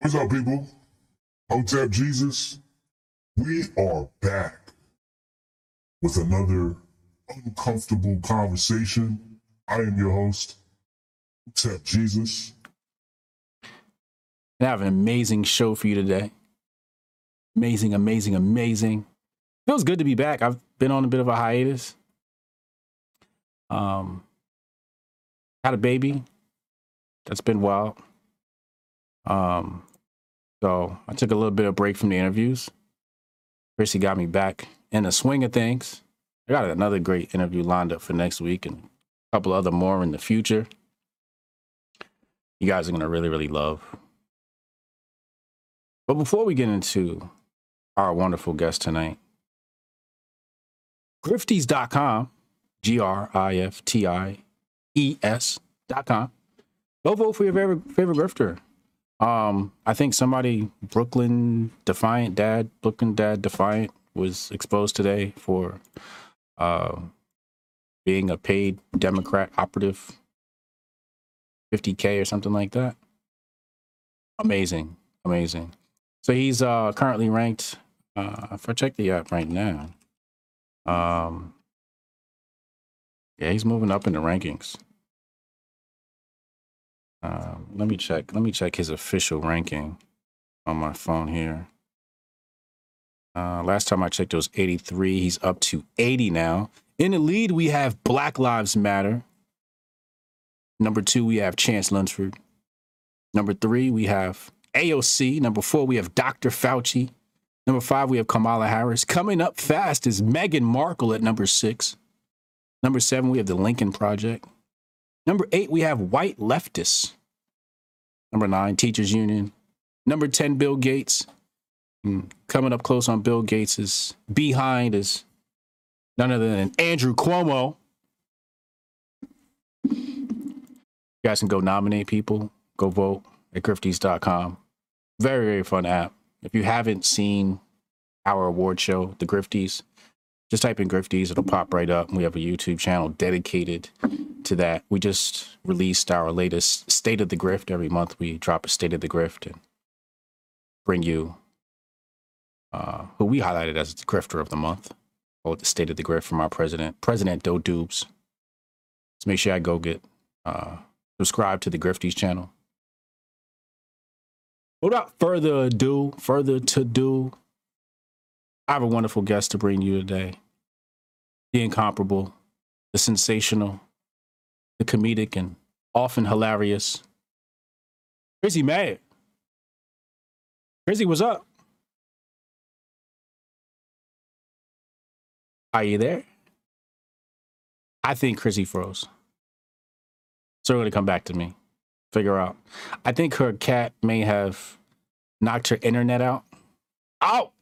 What's up, people? Hotep Jesus. We are back with another uncomfortable conversation. I am your host, Hotep Jesus. I have an amazing show for you today. Amazing, amazing, amazing. Feels good to be back. I've been on a bit of a hiatus. Um, had a baby. That's been wild. Um, so I took a little bit of break from the interviews. Chrissie got me back in the swing of things. I got another great interview lined up for next week and a couple other more in the future. You guys are gonna really, really love. But before we get into our wonderful guest tonight, grifties.com, G R I F T I E S.com. Go vote for your favorite, favorite grifter. Um, I think somebody, Brooklyn Defiant Dad, Brooklyn Dad Defiant, was exposed today for uh, being a paid Democrat operative, 50K or something like that. Amazing. Amazing. So he's uh, currently ranked, uh, if I check the app right now, um, yeah, he's moving up in the rankings. Um, let me check. Let me check his official ranking on my phone here. Uh, last time I checked, it was 83. He's up to 80 now. In the lead, we have Black Lives Matter. Number two, we have Chance Lunsford. Number three, we have AOC. Number four, we have Dr. Fauci. Number five, we have Kamala Harris. Coming up fast is Meghan Markle at number six. Number seven, we have the Lincoln Project. Number eight, we have white leftists. Number nine, Teachers Union. Number 10, Bill Gates. Mm, Coming up close on Bill Gates is behind is none other than Andrew Cuomo. You guys can go nominate people, go vote at grifties.com. Very, very fun app. If you haven't seen our award show, The Grifties, just type in Grifties, it'll pop right up. We have a YouTube channel dedicated to that. We just released our latest State of the Grift. Every month we drop a State of the Grift and bring you uh, who we highlighted as the Grifter of the Month, or the State of the Grift from our president, President Doe Dubes. So make sure I go get uh, subscribe to the Grifties channel. Without further ado, further to do, I have a wonderful guest to bring you today. The incomparable, the sensational, the comedic, and often hilarious. Chrissie Mayr. Chrissie, what's up? Are you there? I think Chrissie froze. So we're gonna come back to me. Figure out. I think her cat may have knocked her internet out. Out!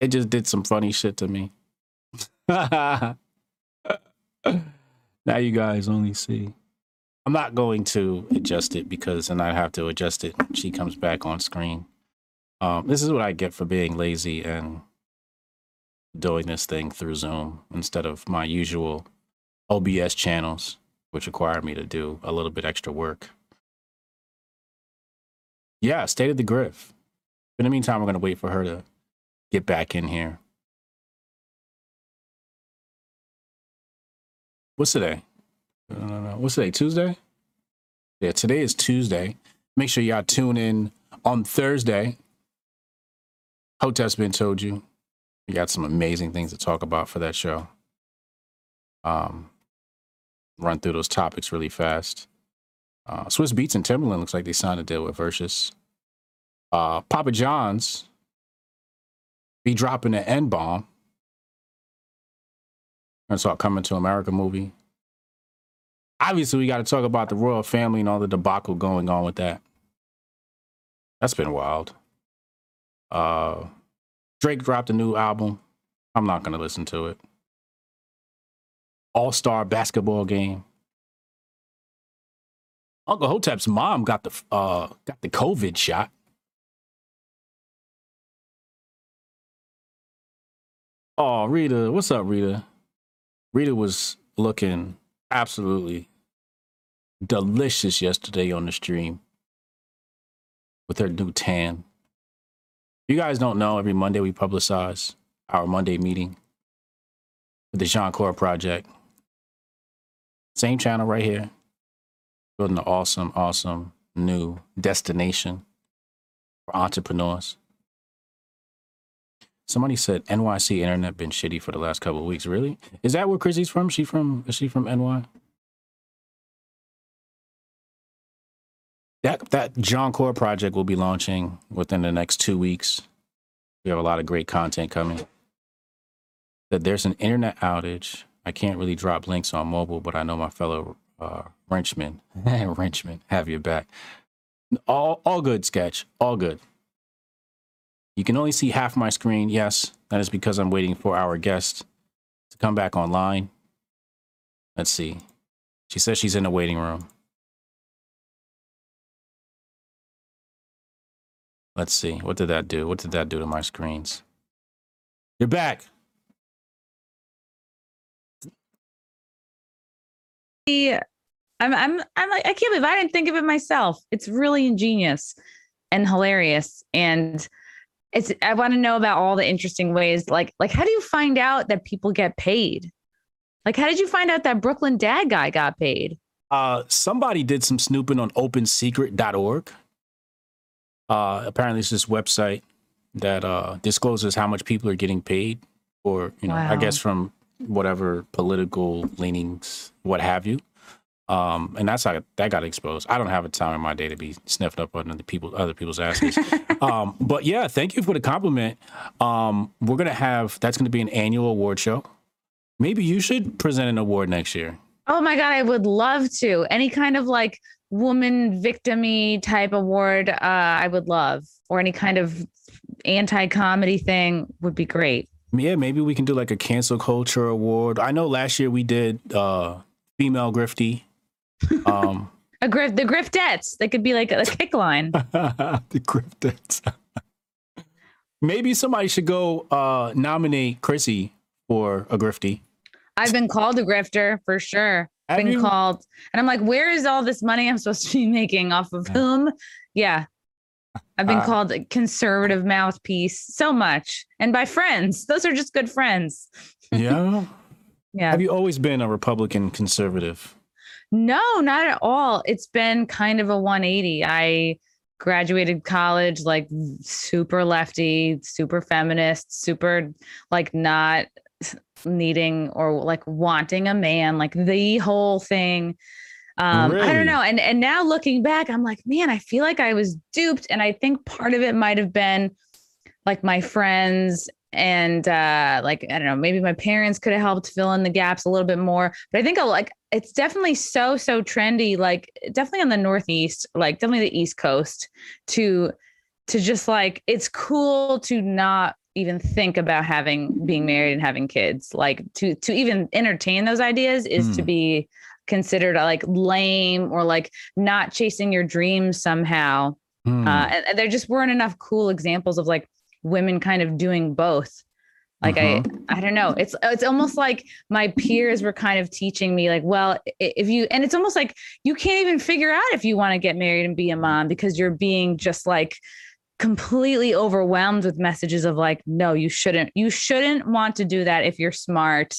It just did some funny shit to me. now you guys only see. I'm not going to adjust it because then I have to adjust it. She comes back on screen. Um, this is what I get for being lazy and doing this thing through Zoom instead of my usual OBS channels, which require me to do a little bit extra work. Yeah, state of the griff. In the meantime, we're going to wait for her to get back in here. What's today? Uh, what's today? Tuesday? Yeah, today is Tuesday. Make sure y'all tune in on Thursday. Hotep's been told you. We got some amazing things to talk about for that show. Um, run through those topics really fast. Uh, Swizz Beatz and Timbaland looks like they signed a deal with Verzuz. Uh, Papa John's be dropping an N bomb. I saw Coming to America movie. Obviously, we got to talk about the royal family and all the debacle going on with that. That's been wild. Uh, Drake dropped a new album. I'm not going to listen to it. All star basketball game. Uncle Hotep's mom got the uh got the COVID shot. Oh, Rita, what's up, Rita? Rita was looking absolutely delicious yesterday on the stream. with her new tan. You guys don't know, every Monday we publicize our Monday meeting with the Jean Core Project. Same channel right here. Building an awesome, awesome new destination for entrepreneurs. Somebody said NYC internet been shitty for the last couple of weeks. Really? Is that where Chrissie's from? She from is she from NY? That that John Core project will be launching within the next two weeks. We have a lot of great content coming. That there's an internet outage. I can't really drop links on mobile, but I know my fellow uh, wrenchmen, wrenchmen, have your back. All all good sketch, all good. You can only see half my screen. Yes, that is because I'm waiting for our guest to come back online. Let's see. She says she's in the waiting room. Let's see. What did that do? What did that do to my screens? You're back. I'm I'm I'm like I can't believe I didn't think of it myself. It's really ingenious and hilarious and it's I want to know about all the interesting ways like like how do you find out that people get paid? Like how did you find out that Brooklyn dad guy got paid? Uh somebody did some snooping on opensecret.org. Uh apparently it's this website that uh discloses how much people are getting paid or you know I guess from whatever political leanings what have you. Um, and that's how that got exposed. I don't have a time in my day to be sniffed up under the people, other people's asses. um, but yeah, thank you for the compliment. Um, we're gonna have that's gonna be an annual award show. Maybe you should present an award next year. Oh my god, I would love to. Any kind of like woman victimy type award, uh, I would love, or any kind of anti-comedy thing would be great. Yeah, maybe we can do like a cancel culture award. I know last year we did uh female grifty. Um A grift, the griftettes. They could be like a kick line. the grifted. maybe somebody should go uh nominate Chrissie for a grifty. I've been called a grifter for sure. Have been you? called, and I'm like, where is all this money I'm supposed to be making off of whom? Yeah. I've been Uh, called a conservative mouthpiece so much, and by friends. Those are just good friends. Yeah. Yeah. Have you always been a Republican conservative? No, not at all. It's been kind of a 180. I graduated college like super lefty, super feminist, super like not needing or like wanting a man, like the whole thing. Um, I don't know. And and now looking back, I'm like, man, I feel like I was duped. And I think part of it might have been like my friends and uh like I don't know, maybe my parents could have helped fill in the gaps a little bit more. But I think I like it's definitely so so trendy, like definitely on the northeast, like definitely the east coast, to to just like it's cool to not even think about having being married and having kids. Like to to even entertain those ideas is to Hmm. be considered uh, like lame or like not chasing your dreams somehow. Hmm. Uh, and, and there just weren't enough cool examples of like women kind of doing both. Like Uh-huh. I, I don't know. It's it's almost like my peers were kind of teaching me like, well, if you and it's almost like you can't even figure out if you want to get married and be a mom because you're being just like completely overwhelmed with messages of like, no, you shouldn't. You shouldn't want to do that if you're smart,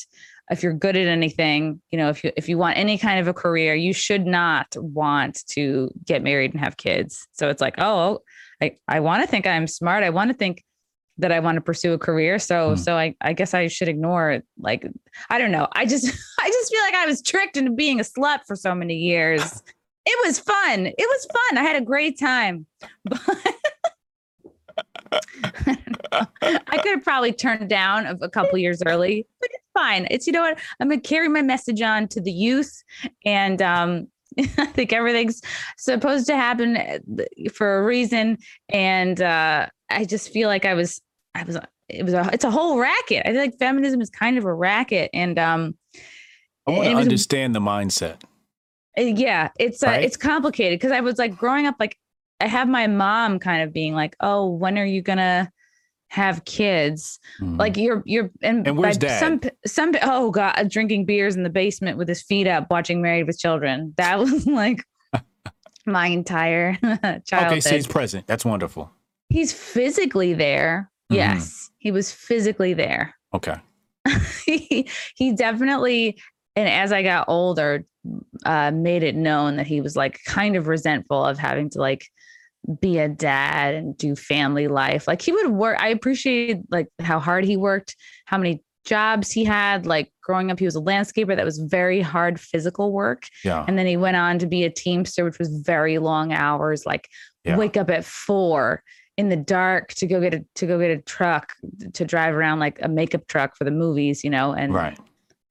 if you're good at anything. You know, if you if you want any kind of a career, you should not want to get married and have kids. So it's like, oh, I I want to think I'm smart. I want to think that I want to pursue a career. So Hmm. so I I guess I should ignore it. Like I don't know. I just I just feel like I was tricked into being a slut for so many years. It was fun. It was fun. I had a great time. But I. I could have probably turned down a, a couple years early, but it's fine. It's you know what? I'm gonna carry my message on to the youth, and um, I think everything's supposed to happen uh, for a reason. And uh, I just feel like I was, I was, it was a, it's a whole racket. I feel like feminism is kind of a racket, and um, I want to understand the mindset. uh, yeah, it's uh, Right? it's complicated because I was like growing up, like I have my mom kind of being like, "Oh, when are you gonna have kids?" Hmm. Like you're you're and, And where's dad? some some oh god, drinking beers in the basement with his feet up, watching Married with Children. That was like my entire childhood. Okay, so he's present. That's wonderful. He's physically there. Mhm. Yes, he was physically there. Okay. he, he definitely, and as I got older, uh, made it known that he was like kind of resentful of having to like be a dad and do family life. Like he would work. I appreciate like how hard he worked, how many jobs he had. Like growing up, he was a landscaper that was very hard physical work. Yeah. And then he went on to be a teamster, which was very long hours, like Yeah. wake up at four in the dark to go get a to go get a truck to drive around like a makeup truck for the movies, you know, and Right.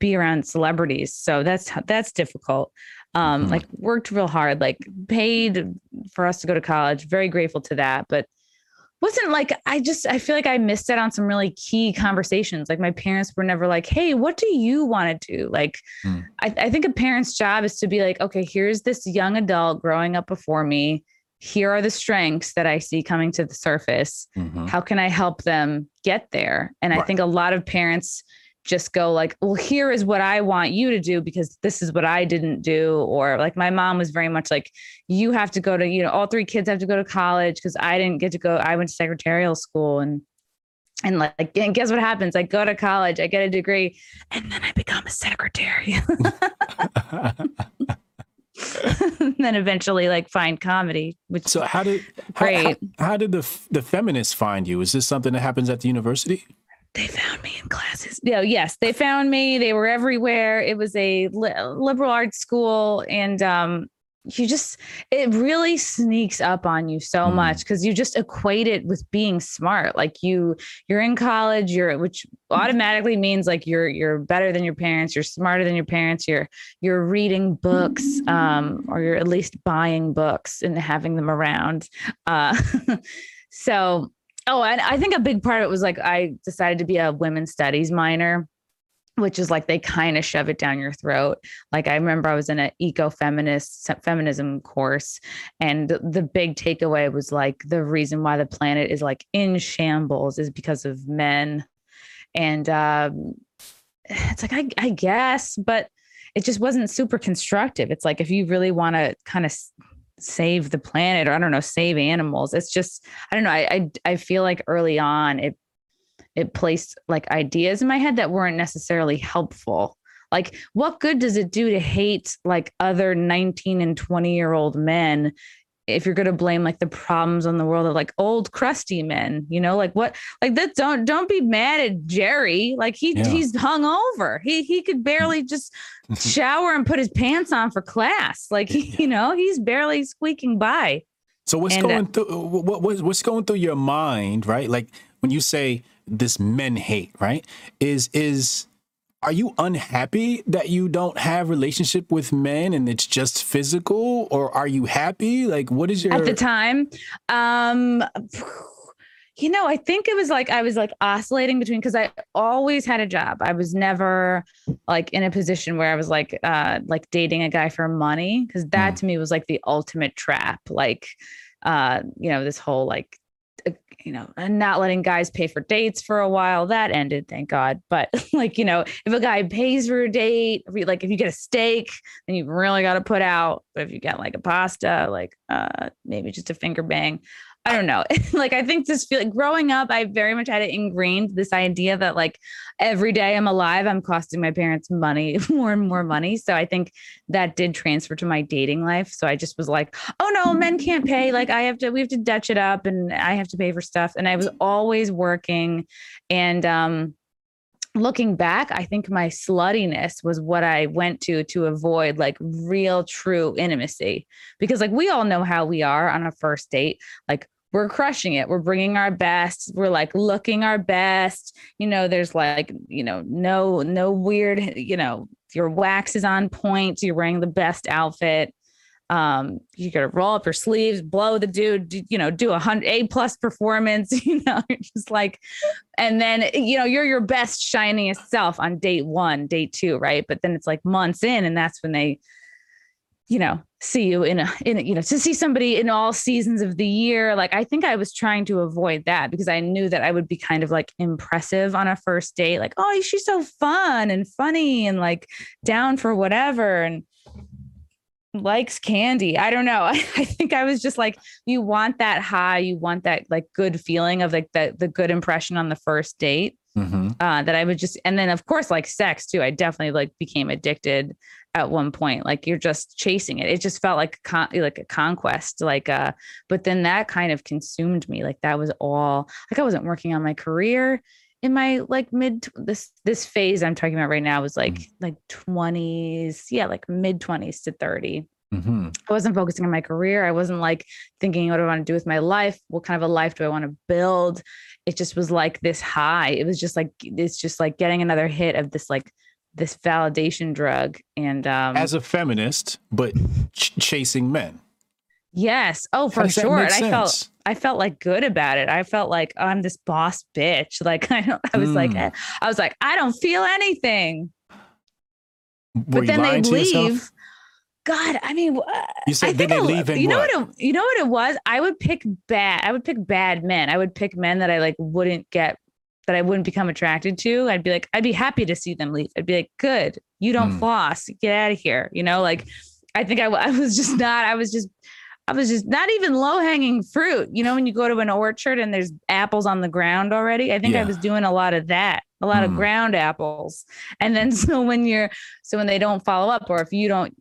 be around celebrities. So that's that's difficult. Um, Mhm. like worked real hard, like paid for us to go to college. Very grateful to that, but wasn't like I just I feel like I missed out on some really key conversations. Like my parents were never like, "Hey, what do you want to do?" Like, Hmm. I, I think a parent's job is to be like, "Okay, here's this young adult growing up before me. Here are the strengths that I see coming to the surface Mhm. how can i help them get there and i think a lot of parents just go like well here is what i want you to do because this is what i didn't do or like my mom was very much like you have to go to you know all three kids have to go to college because i didn't get to go i went to secretarial school and and like and guess what happens i go to college i get a degree and then i become a secretary then eventually like find comedy which so how did how, how, Great. how did the the feminists find you? Is this something that happens at the university? They found me in classes. Yeah, yes, they found me. They were everywhere. It was a li- liberal arts school, and um, you just it really sneaks up on you so Mm. much because you just equate it with being smart. Like you, you're in college. You're which automatically means like you're you're better than your parents. You're smarter than your parents. You're you're reading books, um, or you're at least buying books and having them around. Uh, so Oh, and I think a big part of it was like I decided to be a women's studies minor, which is like they kind of shove it down your throat. Like I remember I was in an eco-feminist feminism course, and the big takeaway was like the reason why the planet is like in shambles is because of men. And um, it's like I, I guess, but it just wasn't super constructive. It's like if you really want to kind of save the planet or I don't know, save animals. It's just I don't know. I I, I feel like early on it it placed like ideas in my head that weren't necessarily helpful. Like, what good does it do to hate like other 19 and 20 year old men if you're going to blame like the problems on the world of like old crusty men, you know, like what, like that, don't, don't be mad at Jerry. Like he, Yeah. he's hung over. He, he could barely just shower and put his pants on for class. Like he, you know, he's barely squeaking by. So what's And, uh, going through what, what what's going through your mind, right? Like when you say this men hate, right? Is is are you unhappy that you don't have relationship with men and it's just physical or are you happy? Like what is your at the time um you know i think it was like i was like oscillating between because i always had a job i was never like in a position where i was like uh like dating a guy for money because that Mm. to me was like the ultimate trap like uh you know this whole like you know uh, not letting guys pay for dates for a while that ended thank god but like you know if a guy pays for a date if you, like if you get a steak then you've really got to put out. But if you get like a pasta, like uh maybe just a finger bang. I don't know. like I think this feel like growing up, I very much had it ingrained this idea that like every day I'm alive, I'm costing my parents money, more and more money. So I think that did transfer to my dating life. So I just was like, oh no, men can't pay. Like I have to, we have to Dutch it up and I have to pay for stuff. And I was always working. And um looking back, I think my sluttiness was what I went to to avoid like real true intimacy because like we all know how we are on a first date. Like we're crushing it. We're bringing our best. We're like looking our best. You know, there's like, you know, no no weird, you know, your wax is on point. You're wearing the best outfit. Um, you gotta roll up your sleeves, blow the dude, you know, do a hundred A plus performance, you know, you're just like, and then you know, you're your best shiniest self on date one, date two, right? But then it's like months in, and that's when they, you know, see you in a in a, you know, to see somebody in all seasons of the year. Like I think I was trying to avoid that because I knew that I would be kind of like impressive on a first date, like, oh, she's so fun and funny and like down for whatever. And likes candy. I don't know. I, I think I was just like, you want that high, you want that like good feeling of like the the good impression on the first date. Hmm Uh, that I would just, and then of course, like sex too. I definitely like became addicted at one point. Like you're just chasing it. It just felt like con- like a conquest. Like, uh, but then that kind of consumed me. Like that was all. Like I wasn't working on my career in my like mid this this phase I'm talking about right now was like like 20s, yeah, like mid 20s to 30. Hmm I wasn't focusing on my career. I wasn't like thinking, what do I want to do with my life? What kind of a life do I want to build? It just was like this high. It was just like it's just like getting another hit of this like this validation drug. And um As a feminist, but ch- chasing men. yes, oh for sure. And I felt? I felt like good about it. I felt like oh, I'm this boss bitch. Like I don't, I was like Mm. I was like I don't feel anything. Were but then they to yourself? God, I mean, uh, You said I think they I- You know what? what? It, you know what it was? I would pick bad. I would pick bad men. I would pick men that I like wouldn't get, that I wouldn't become attracted to. I'd be like, I'd be happy to see them leave. I'd be like, good, you don't Hmm. floss, get out of here. You know, like I think I, I was just not. I was just. I was just not even low hanging fruit. You know, when you go to an orchard and there's apples on the ground already, I think I was doing a lot of that, a lot Hmm. of ground apples. And then so when you're so when they don't follow up, or if you don't,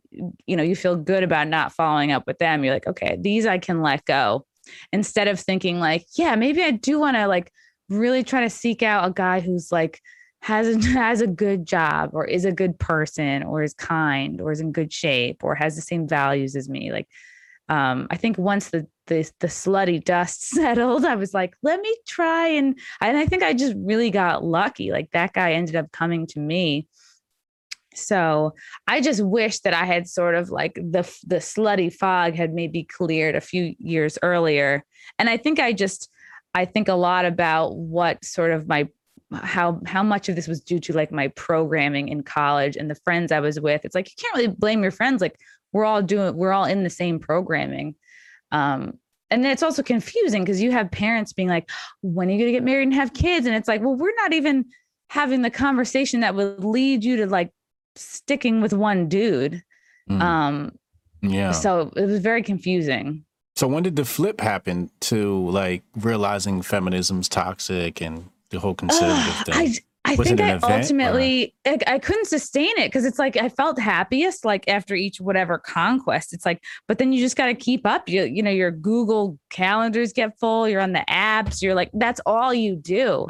you know, you feel good about not following up with them, you're like, okay, these I can let go. Instead of thinking like, yeah, maybe I do want to like really try to seek out a guy who's like has a, has a good job or is a good person or is kind or is in good shape or has the same values as me. Like, um, I think once the the the slutty dust settled, I was like, let me try and and I think I just really got lucky. Like that guy ended up coming to me. So I just wish that I had sort of like the the slutty fog had maybe cleared a few years earlier. And I think I just I think a lot about what sort of my how how much of this was due to like my programming in college and the friends I was with. It's like you can't really blame your friends. Like we're all doing we're all in the same programming. Um and then it's also confusing because you have parents being like, when are you gonna get married and have kids? And it's like, well, we're not even having the conversation that would lead you to like sticking with one dude. Mm, Um, yeah. so it was very confusing. So when did the flip happen to like realizing feminism's toxic and the whole conservative Ugh, thing? I Was think I or- ultimately I, I couldn't sustain it because it's like I felt happiest like after each whatever conquest. It's like, but then you just got to keep up. You you know your Google calendars get full. You're on the apps. You're like that's all you do.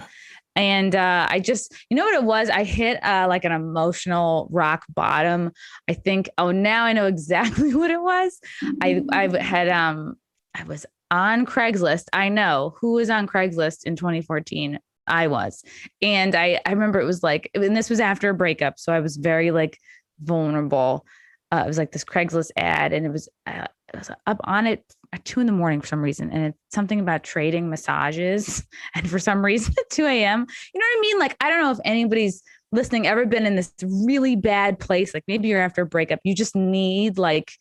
And uh, I just, you know what it was? I hit uh, like an emotional rock bottom. I think. Oh, now I know exactly what it was. I I had um I was on Craigslist. I know who was on Craigslist in 2014. I was. And I I remember it was like and this was after a breakup, so I was very like vulnerable. Uh, it was like this Craigslist ad and it was uh, it was up on it at 2 in the morning for some reason and it's something about trading massages and for some reason at 2 a.m. You know what I mean? Like I don't know if anybody's listening ever been in this really bad place like maybe you're after a breakup you just need like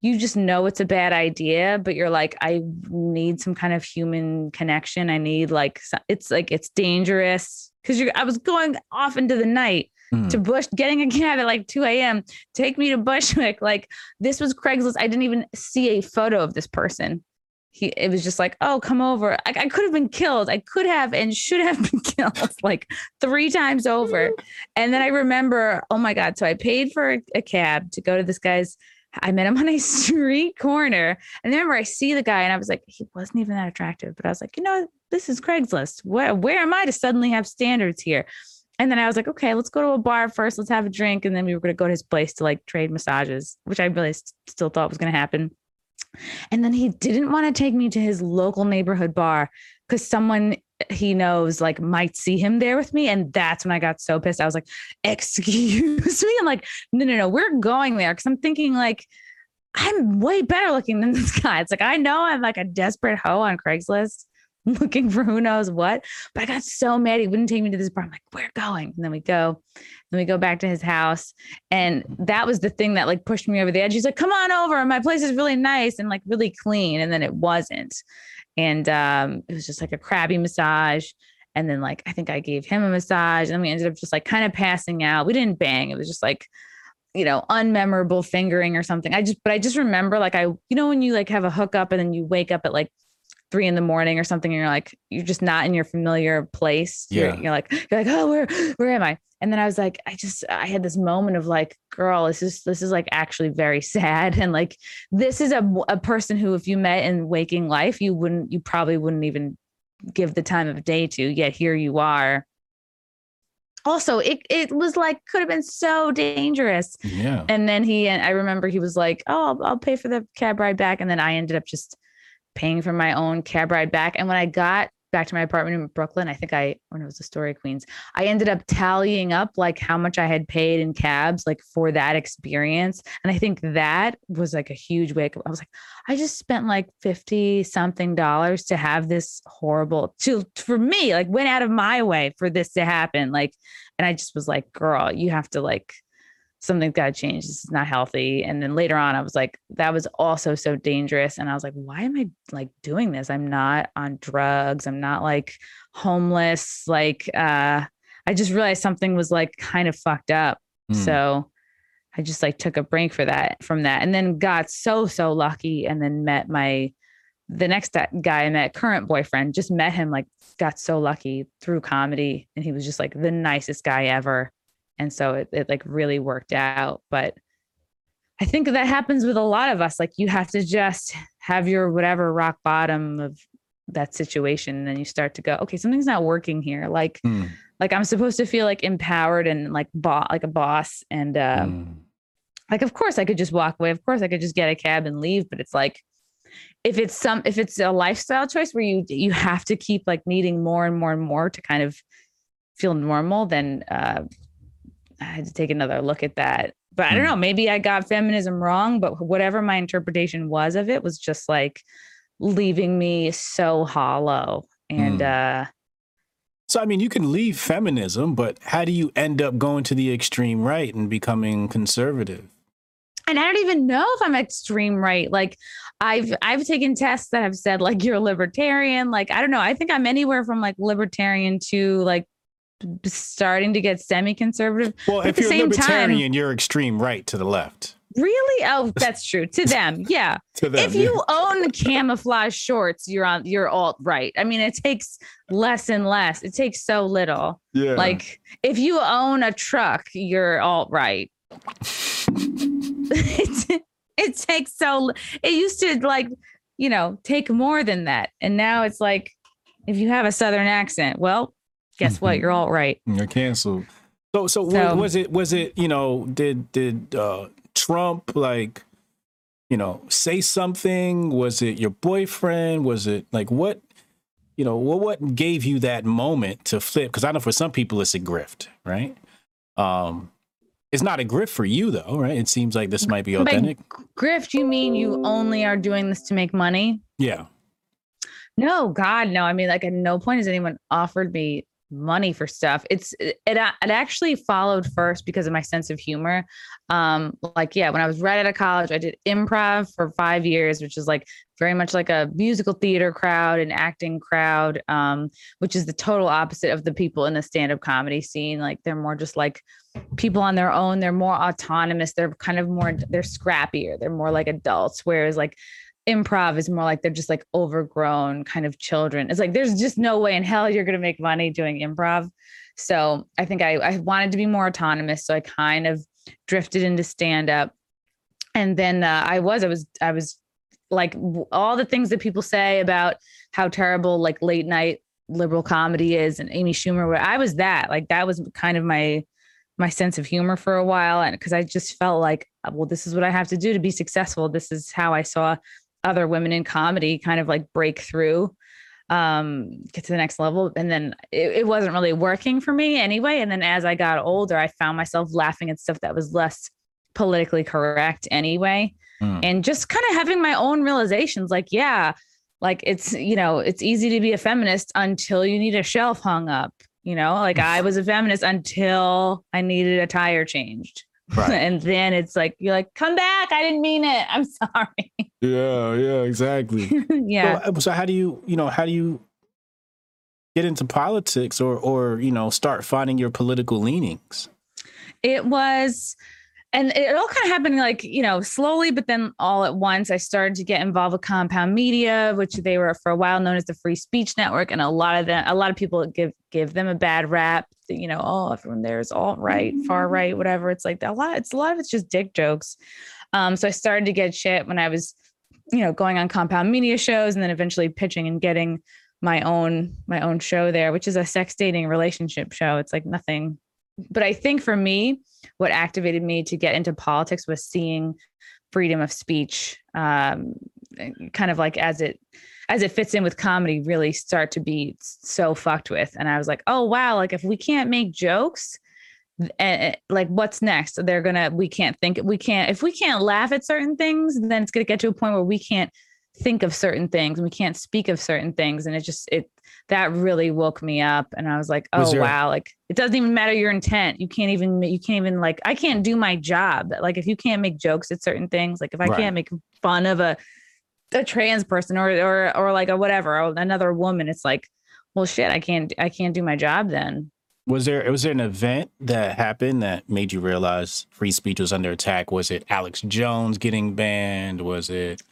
you just know it's a bad idea, but you're like, I need some kind of human connection. I need like, it's like, it's dangerous because you're, I was going off into the night Mm. to Bush, getting a cab at like 2 a.m. Take me to Bushwick. Like, this was Craigslist. I didn't even see a photo of this person. He, it was just like, oh, come over. I, I could have been killed. I could have and should have been killed like three times over. And then I remember, oh my God. So I paid for a, a cab to go to this guy's I met him on a street corner. And then remember, I see the guy and I was like, he wasn't even that attractive. But I was like, you know, this is Craigslist. Where, where am I to suddenly have standards here? And then I was like, okay, let's go to a bar first. Let's have a drink. And then we were going to go to his place to like trade massages, which I really st- still thought was going to happen. And then he didn't want to take me to his local neighborhood bar because someone he knows like might see him there with me. And that's when I got so pissed. I was like, excuse me. I'm like, no, no, no, we're going there. Cause I'm thinking like, I'm way better looking than this guy. It's like, I know I'm like a desperate hoe on Craigslist looking for who knows what, but I got so mad he wouldn't take me to this bar. I'm like, we're going. And then we go, then we go back to his house. And that was the thing that like pushed me over the edge. He's like, come on over. My place is really nice and like really clean. And then it wasn't. And um, it was just like a crabby massage. And then like I think I gave him a massage and then we ended up just like kind of passing out. We didn't bang. It was just like you know, unmemorable fingering or something. I just, but I just remember like I, you know, when you like have a hookup and then you wake up at like three in the morning or something, and you're like, you're just not in your familiar place. You're, Yeah. you're like, you're like, oh, where, where am I? And then I was like, I just, I had this moment of like, girl, this is, this is like actually very sad. And like, this is a, a person who, if you met in waking life, you wouldn't, you probably wouldn't even give the time of day to, yet here you are. Also, it, it was like, could have been so dangerous. Yeah. And then he and I remember he was like, "Oh, I'll, I'll pay for the cab ride back." And then I ended up just paying for my own cab ride back. And when I got back to my apartment in Brooklyn, I think I when it was the Story Queens, I ended up tallying up like how much I had paid in cabs like for that experience. And I think that was like a huge wake up. I was like, I just spent like 50 something dollars to have this horrible to for me, like went out of my way for this to happen. Like, and I just was like, girl, you have to like something's got to change. This is not healthy. And then later on, I was like, that was also so dangerous. And I was like, why am I like doing this? I'm not on drugs. I'm not like homeless. Like, uh, I just realized something was like kind of fucked up. Mm. So I just like took a break for that from that and then got so, so lucky and then met my, the next guy I met, current boyfriend, just met him, like got so lucky through comedy. And he was just like the nicest guy ever and so it, it like really worked out but i think that happens with a lot of us like you have to just have your whatever rock bottom of that situation and then you start to go okay something's not working here like Mm. like i'm supposed to feel like empowered and like bo- like a boss and uh Mm. like of course i could just walk away of course i could just get a cab and leave but it's like if it's some if it's a lifestyle choice where you you have to keep like needing more and more and more to kind of feel normal then uh I had to take another look at that. But I don't Hmm. know, maybe I got feminism wrong, but whatever my interpretation was of it was just like leaving me so hollow. And Hmm. uh So I mean, you can leave feminism, but how do you end up going to the extreme right and becoming conservative? and I don't even know if I'm extreme right. Like I've I've taken tests that have said like you're libertarian. Like I don't know. I think I'm anywhere from like libertarian to like starting to get semi-conservative. Well, At if the you're same time- libertarian, you're extreme right to the left. Really? Oh, that's true. To them. Yeah. To them, if you own camouflage shorts, you're on you're alt right. I mean, it takes less and less. It takes so little. yeah. Like if you own a truck, you're alt right. it, it takes so it used to like, you know, take more than that. And now it's like if you have a southern accent, well, guess what? You're all right. You're canceled. So, so, So- was it? Was it? You know, did did uh, Trump like, you know, say something? Was it your boyfriend? Was it like what? You know, what what gave you that moment to flip? Because I know for some people it's a grift, right? Um, it's not a grift for you though, right? It seems like this might be By authentic. grift, you mean you only are doing this to make money? Yeah. No, God, no. I mean, like at no point has anyone offered me money for stuff. It's it, it actually followed first because of my sense of humor. Um, like yeah, when I was right out of college, I did improv for five years, which is like very much like a musical theater crowd, and acting crowd, um, which is the total opposite of the people in the stand-up comedy scene. Like they're more just like people on their own. They're more autonomous. They're kind of more they're scrappier. They're more like adults. Whereas like improv is more like they're just like overgrown kind of children. It's like there's just no way in hell you're going to make money doing improv. So I think I, I wanted to be more autonomous. So I kind of drifted into stand up. And then uh, I was, I was, I was like all the things that people say about how terrible like late night liberal comedy is and Amy Schumer, where I was that, like that was kind of my, my sense of humor for a while. And because I just felt like, well, this is what I have to do to be successful. This is how I saw other women in comedy kind of like break through um get to the next level. And then it, it wasn't really working for me anyway. And then as i got older i found myself laughing at stuff that was less politically correct anyway. Mm. and just kind of having my own realizations like yeah like it's you know it's easy to be a feminist until you need a shelf hung up you know? Like i was a feminist until i needed a tire changed Right. and then it's like you're like come back i didn't mean it i'm sorry Yeah. Yeah. Exactly. yeah So, uh, so how do you, you know, how do you get into politics or, or, you know, start finding your political leanings? it was and it all kind of happened like you know slowly but then all at once i started to get involved with compound media which they were for a while known as the free speech network and a lot of them a lot of people give give them a bad rap you know oh everyone there's alt right far right whatever. It's like a lot it's a lot of it's just dick jokes. Um so i started to get shit when i was you know going on compound media shows and then eventually pitching and getting my own my own show there which is a sex dating relationship show. It's like nothing but I think for me, what activated me to get into politics was seeing freedom of speech, um, kind of like as it as it fits in with comedy, really start to be so fucked with. And I was like, oh wow, like if we can't make jokes, and like what's next they're gonna we can't think we can't if we can't laugh at certain things then it's gonna get to a point where we can't think of certain things and we can't speak of certain things. And it just it that really woke me up. And i was like oh was there, wow. Like it doesn't even matter your intent. You can't even you can't even like i can't do my job. Like if you can't make jokes at certain things like if i right. can't make fun of a a trans person or or or like a whatever or another woman it's like well shit i can't i can't do my job then. Was there was there an event that happened that made you realize free speech was under attack? Was it alex jones getting banned? Was it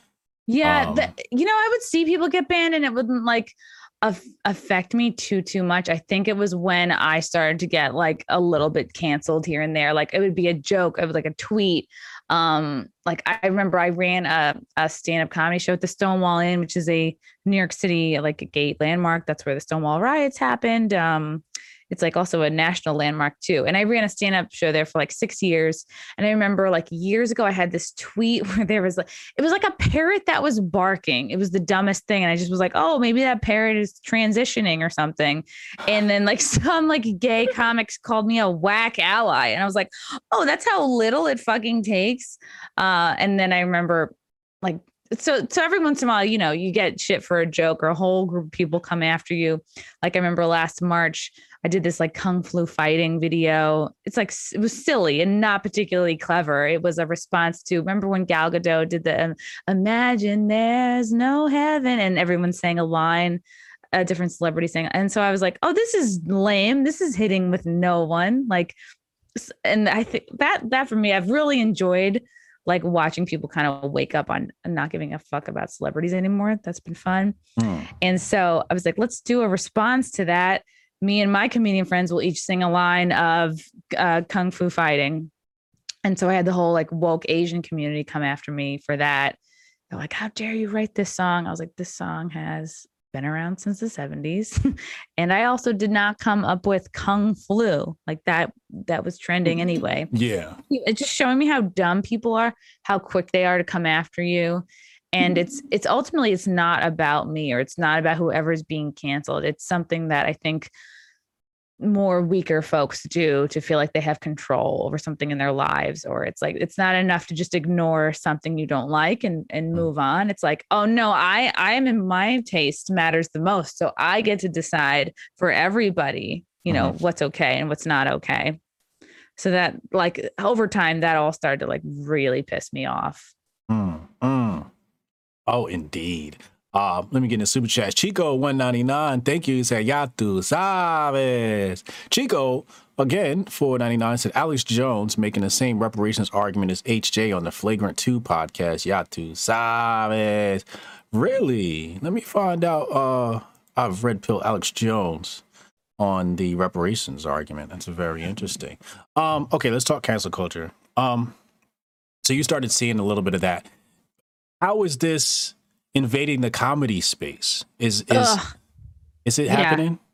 yeah, um, the, you know, I would see people get banned and it wouldn't like af- affect me too too much. I think it was when I started to get like a little bit canceled here and there. Like it would be a joke, it was like a tweet. Um, like I remember I ran a, a stand-up comedy show at the Stonewall Inn, which is a New York City like a gate landmark. That's where the Stonewall riots happened. Um, it's like also a national landmark too. And I ran a stand up show there for like six years. And I remember like years ago, I had this tweet where there was like, it was like a parrot that was barking. It was the dumbest thing. And I just was like, oh, maybe that parrot is transitioning or something. And then like some like gay comics called me a whack ally. And I was like, oh, that's how little it fucking takes. Uh, and then I remember like so so every once in a while, you know, you get shit for a joke or a whole group of people come after you. Like I remember last March, I did this like kung flu fighting video. It's like it was silly and not particularly clever. It was a response to remember when Gal Gadot did the um, "Imagine There's No Heaven" and everyone sang a line, a different celebrity sang, and so I was like, "Oh, this is lame. This is hitting with no one." Like, and I think that that for me, I've really enjoyed like watching people kind of wake up on not giving a fuck about celebrities anymore. That's been fun. Mm. And so I was like, let's do a response to that me and my comedian friends will each sing a line of uh, kung fu fighting. And so I had the whole like woke Asian community come after me for that. They're like, how dare you write this song? I was like, this song has been around since the 70s. and I also did not come up with kung flu. Like that that was trending anyway. Yeah. It's just showing me how dumb people are, how quick they are to come after you and it's it's ultimately it's not about me or it's not about whoever's being canceled it's something that i think more weaker folks do to feel like they have control over something in their lives or it's like it's not enough to just ignore something you don't like and and mm. move on it's like oh no i i am in my taste matters the most so i get to decide for everybody you know mm-hmm. what's okay and what's not okay so that like over time that all started to like really piss me off mm, mm. Oh, indeed. Uh, let me get in the super chat. Chico 199. Thank you. He said, Ya tú sabes. Chico, again, 499 said Alex Jones making the same reparations argument as HJ on the Flagrant 2 podcast. Ya tú sabes. Really? Let me find out. Uh, I've read Pill Alex Jones on the reparations argument. That's very interesting. Um, okay, let's talk cancel culture. Um, so you started seeing a little bit of that how is this invading the comedy space? Is is Ugh. is it happening? Yeah.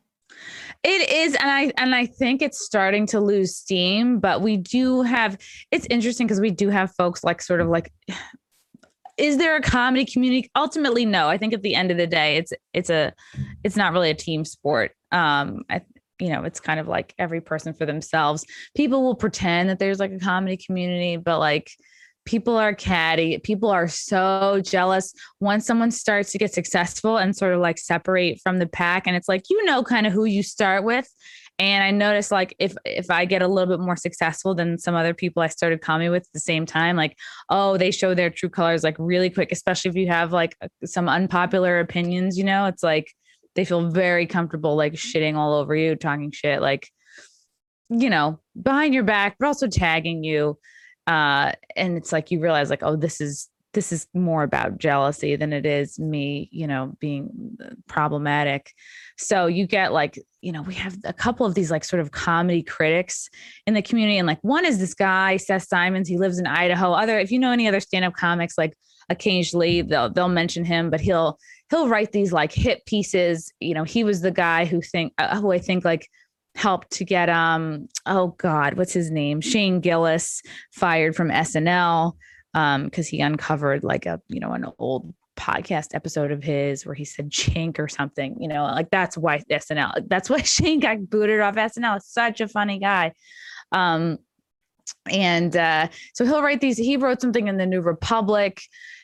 It is, and I and I think it's starting to lose steam. But we do have. It's interesting because we do have folks like sort of like. Is there a comedy community? Ultimately, no. I think at the end of the day, it's it's a it's not really a team sport. Um, I you know, it's kind of like every person for themselves. People will pretend that there's like a comedy community, but like people are catty. People are so jealous. Once someone starts to get successful and sort of like separate from the pack and it's like you know kind of who you start with. And i noticed like if if i get a little bit more successful than some other people i started coming with at the same time like oh they show their true colors like really quick especially if you have like some unpopular opinions you know? It's like they feel very comfortable like shitting all over you talking shit like you know behind your back but also tagging you uh and it's like you realize like oh this is this is more about jealousy than it is me you know being uh, problematic. So you get like you know we have a couple of these like sort of comedy critics in the community and like one is this guy seth simons he lives in idaho. Other if you know any other stand-up comics like occasionally they'll they'll mention him but he'll he'll write these like hit pieces. You know he was the guy who think uh, who i think like helped to get um oh god what's his name? Shane gillis fired from snl um because he uncovered like a you know an old podcast episode of his where he said chink or something you know like that's why snl that's why shane got booted off snl such a funny guy. Um and uh so he'll write these he wrote something in the new republic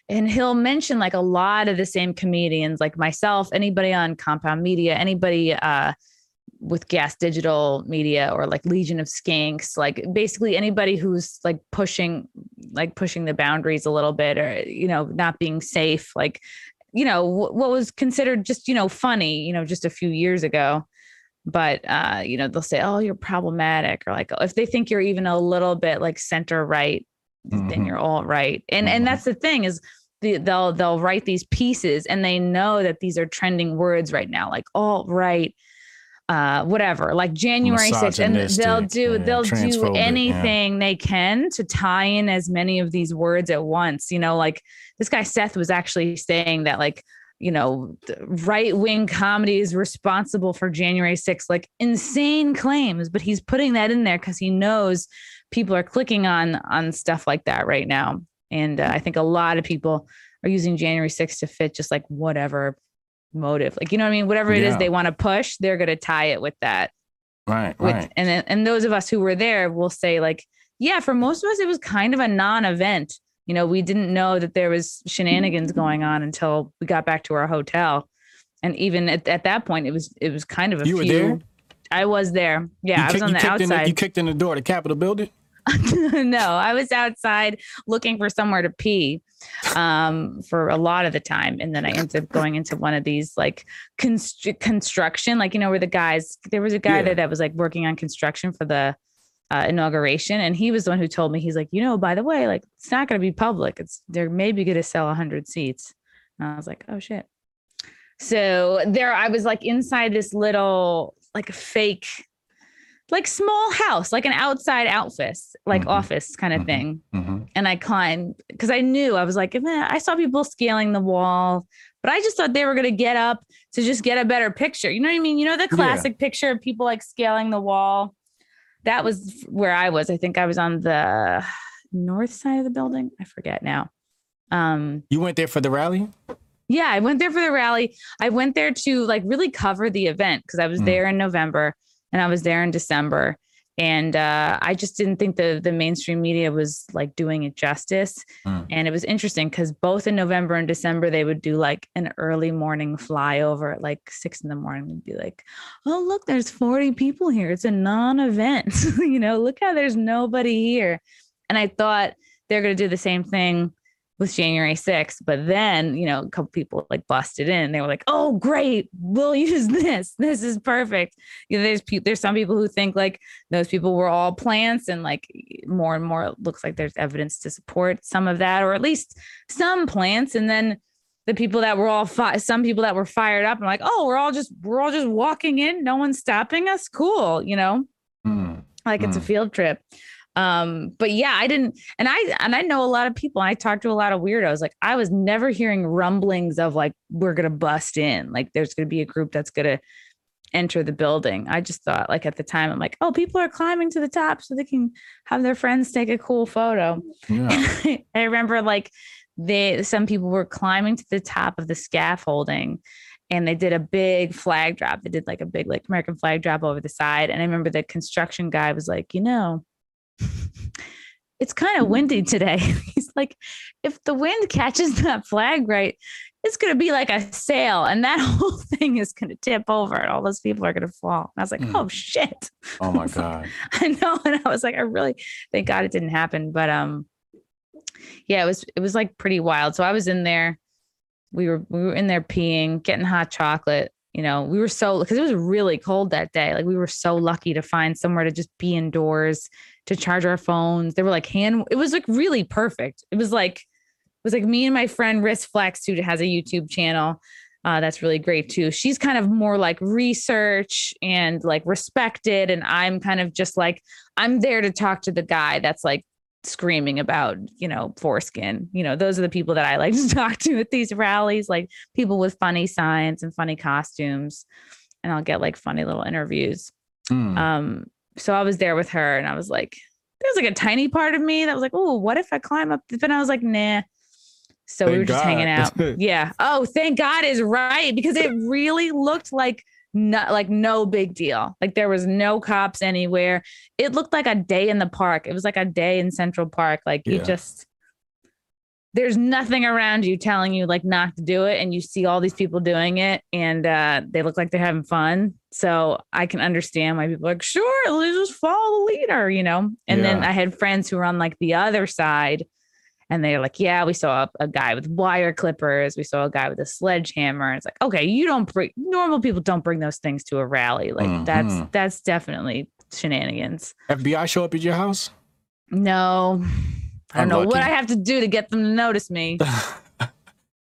and he'll mention like a lot of the same comedians like myself anybody on compound media anybody uh with gas digital media or like legion of skanks like basically anybody who's like pushing like pushing the boundaries a little bit or you know not being safe like you know w- what was considered just you know funny you know just a few years ago but uh you know they'll say oh you're problematic or like if they think you're even a little bit like center right then Mhm. you're all right and and Mhm. that's the thing is the, they'll they'll write these pieces and they know that these are trending words right now like all right uh whatever like january 6th and they'll do yeah, they'll do transphobic, yeah. anything they can to tie in as many of these words at once you know like this guy seth was actually saying that like you know right wing comedy is responsible for january 6th like insane claims but he's putting that in there because he knows people are clicking on on stuff like that right now and uh, i think a lot of people are using january 6th to fit just like whatever motive like you know what i mean whatever it is Yeah. they want to push they're going to tie it with that Right, with right. and then- and those of us who were there will say like yeah for most of us it was kind of a non-event you know we didn't know that there was shenanigans going on until we got back to our hotel and even at, at that point it was it was kind of a You were few there? i was there yeah You i was on you the kicked in the- outside you kicked in the door of the Capitol building? no, I was outside looking for somewhere to pee um, for a lot of the time. And then I ended up going into one of these like constr- construction, like, you know, where the guys, there was a guy Yeah. there that was like working on construction for the uh, inauguration. And he was the one who told me, he's like, you know, by the way, like, it's not going to be public. It's, they're maybe going to sell 100 seats. And I was like, oh shit. So there I was like inside this little, like fake like small house, like an outside office, like Mhm. office kind of Mhm. thing. Mm-hmm. And I climbed because I knew I was like, "Eh, I saw people scaling the wall, but I just thought they were going to get up to just get a better picture. You know what I mean? You know, the classic picture of people like scaling the wall. That was where I was. I think I was on the north side of the building. I forget now. Um, You went there for the rally? yeah, I went there for the rally. I went there to like really cover the event because I was Mm. there in November and I was there in December. And uh, I just didn't think the the mainstream media was like doing it justice. Mm. And it was interesting because both in November and December they would do like an early morning flyover at like six in the morning. We'd be like, "Oh look, there's 40 people here. It's a non-event. you know, look how there's nobody here." And I thought they're going to do the same thing with January 6th. But then, you know, a couple people like busted in. They were like, "Oh, great, we'll use this. This is perfect." You know, there's pe- there's some people who think like those people were all plants, and like more and more it looks like there's evidence to support some of that, or at least some plants. And then the people that were all fi- some people that were fired up and like, "Oh, we're all just we're all just walking in. No one's stopping us. Cool," you know Mm. like it's a Mm. field trip um but yeah i didn't and i and i know a lot of people i talked to a lot of weirdos like i was never hearing rumblings of like we're gonna bust in like there's gonna be a group that's gonna enter the building i just thought like at the time i'm like oh people are climbing to the top so they can have their friends take a cool photo Yeah. I remember like they some people were climbing to the top of the scaffolding and they did a big flag drop. They did like a big like American flag drop over the side. And I remember the construction guy was like, you know, it's kind of windy today. He's like, if the wind catches that flag right, it's gonna be like a sail, and that whole thing is gonna tip over, and all those people are gonna fall. And I was like, Mm. oh shit. Oh my God. I know. And I was like, I really thank God it didn't happen. But um yeah, it was it was like pretty wild. So I was in there. We were we were in there peeing, getting hot chocolate. you know, we were so because it was really cold that day. Like we were so lucky to find somewhere to just be indoors to charge our phones. They were like hand. It was like really perfect. It was like it was like me and my friend Riss Flex, who has a YouTube channel. Uh, that's really great too. She's kind of more like research and like respected, and I'm kind of just like I'm there to talk to the guy that's like screaming about you know foreskin. You know, those are the people that I like to talk to at these rallies, like people with funny signs and funny costumes, and I'll get like funny little interviews. Mm. Um, so I was there with her, and I was like, there's like a tiny part of me that was like, oh, what if I climb up? But I was like, nah. So we Thank were just hanging out. Yeah. Oh, thank God is right because it really looked like not like no big deal. Like there was no cops anywhere. It looked like a day in the park. It was like a day in Central Park. Like you just there's nothing around you telling you like not to do it and you see all these people doing it and uh they look like they're having fun so i can understand why people are like sure let's just follow the leader you know? And then i had friends who were on like the other side and they're like yeah we saw a, a guy with wire clippers we saw a guy with a sledgehammer. It's like okay you don't bring normal people don't bring those things to a rally like that's Mhm. that's definitely shenanigans. FBI show up at your house? no. I don't know what i have to do to get them to notice me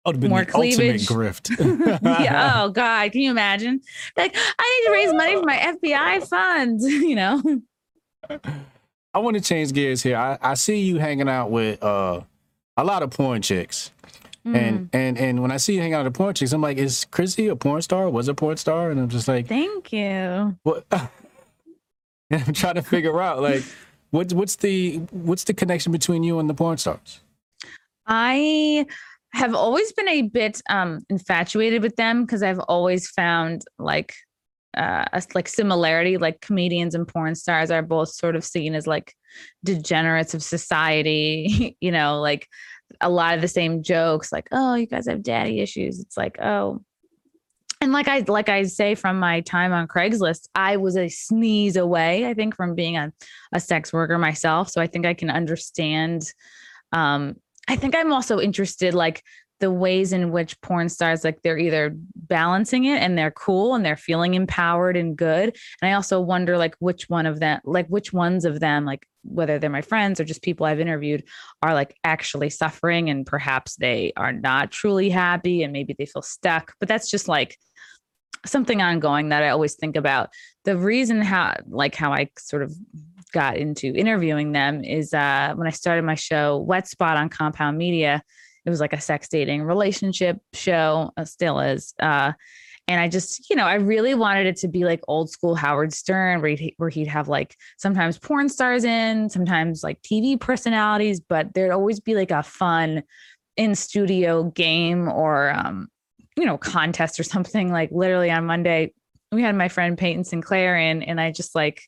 Oh, been More the ultimate cleavage. grift. yeah. Oh God. Can you imagine? Like, I need to raise money for my FBI funds, you know? I want to change gears here. I, I see you hanging out with uh, a lot of porn chicks. Mm. And and and when I see you hang out with porn chicks, I'm like, is Chrissie a porn star? Was a porn star? And I'm just like, Thank you. what? I'm trying to figure out like, what's what's the what's the connection between you and the porn stars? I have always been a bit um infatuated with them because I've always found like uh a like similarity like comedians and porn stars are both sort of seen as like degenerates of society you know like a lot of the same jokes like oh you guys have daddy issues it's like oh and like I like I say from my time on Craigslist, I was a sneeze away, I think, from being a, a sex worker myself. So I think I can understand um I think I'm also interested like the ways in which porn stars like they're either balancing it and they're cool and they're feeling empowered and good. And I also wonder like which one of them like which ones of them like whether they're my friends or just people I've interviewed are like actually suffering and perhaps they are not truly happy and maybe they feel stuck. But that's just like something ongoing that I always think about. The reason how like how I sort of got into interviewing them is uh when I started my show Wet Spot on Compound Media. It was like a sex dating relationship show, uh, still is. Uh and I just, you know, I really wanted it to be like old school Howard Stern, where he'd, where he'd have like sometimes porn stars in, sometimes like TV personalities, but there'd always be like a fun in studio game or, um, you know, contest or something. Like literally on Monday, we had my friend Peyton Sinclair in, and I just like,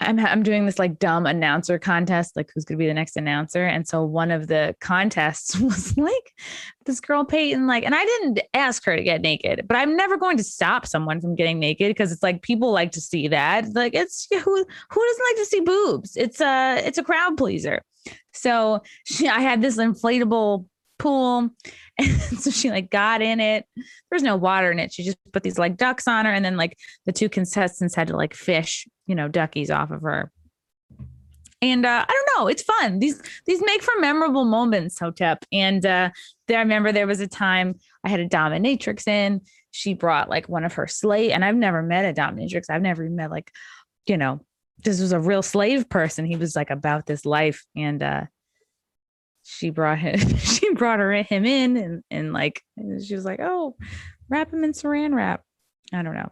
I'm I'm doing this like dumb announcer contest, like who's gonna be the next announcer. And so one of the contests was like this girl Peyton, like, and I didn't ask her to get naked, but I'm never going to stop someone from getting naked because it's like people like to see that. Like it's who who doesn't like to see boobs? It's a it's a crowd pleaser. So she I had this inflatable pool. And so she like got in it. There's no water in it. She just put these like ducks on her. And then like the two contestants had to like fish, you know, duckies off of her. And uh, I don't know, it's fun. These these make for memorable moments, Hotep. And uh, there, I remember there was a time I had a dominatrix in. She brought like one of her slave, and I've never met a dominatrix. I've never met like, you know, this was a real slave person. He was like about this life, and uh, she brought him. she brought her him in, and and like she was like, oh, wrap him in Saran wrap. I don't know.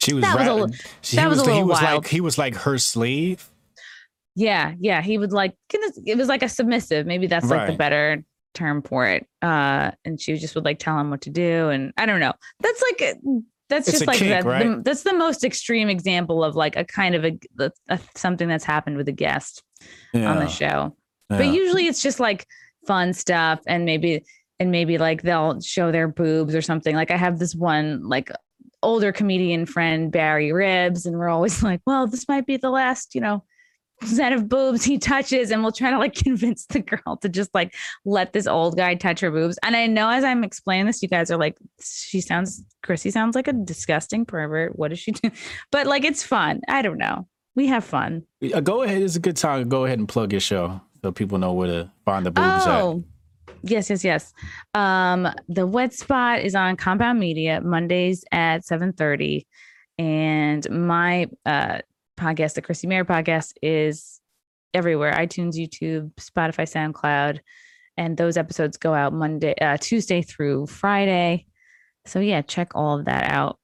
She was That was a she that was a little he was wild. like he was like her slave. Yeah, yeah. He would like it was like a submissive. Maybe that's like the better term for it. Uh and she just would like tell him what to do. And I don't know. That's like that's It's just like the, the- that's the most extreme example of like a kind of a, a, a something that's happened with a guest on the show. Yeah. But usually it's just like fun stuff and maybe and maybe like they'll show their boobs or something. Like I have this one like older comedian friend Barry Ribs and we're always like, well, this might be the last, you know, set of boobs he touches and we'll try to like convince the girl to just like let this old guy touch her boobs. And I know as I'm explaining this, you guys are like, she sounds, Chrissie sounds like a disgusting pervert. What does she do? But like, it's fun. I don't know. We have fun. Go ahead. It's a good time. Go ahead and plug your show so people know where to find the boobs at. Oh, yes, yes, yes. Um, the wet spot is on Compound Media Mondays at seven thirty, and my uh podcast, the Chrissie Mayr podcast, is everywhere: iTunes, YouTube, Spotify, SoundCloud, and those episodes go out Monday, uh, Tuesday through Friday. So yeah, check all of that out.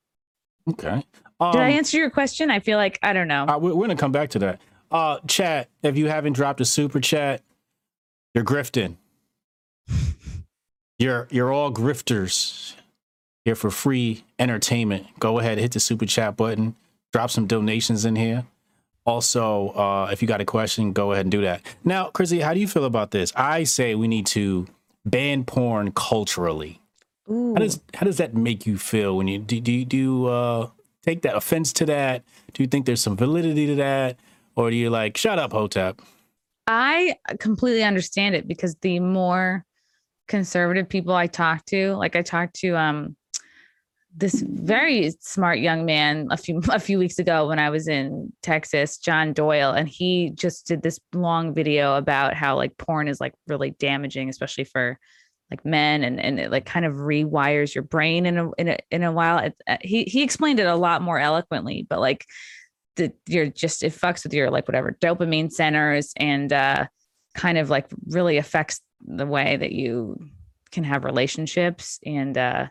Okay. Um, Did I answer your question? I feel like I don't know. we're, we're gonna come back to that. Uh, chat. If you haven't dropped a super chat, you're grifting. You're you're all grifters here for free entertainment. Go ahead, hit the super chat button, drop some donations in here. Also, uh, if you got a question, go ahead and do that. Now, Chrissie, how do you feel about this? I say we need to ban porn culturally. Ooh. How does how does that make you feel when you do do you, do you uh, take that offense to that? Do you think there's some validity to that, or do you like shut up, Hotep? I completely understand it because the more conservative people I talk to, like I talked to um this very smart young man a few a few weeks ago when I was in Texas, John Doyle, and he just did this long video about how like porn is like really damaging, especially for like men, and and it like kind of rewires your brain in a in a in a while. It, uh, he he explained it a lot more eloquently, but like you're just it fucks with your like whatever dopamine centers and uh kind of like really affects the way that you can have relationships and uh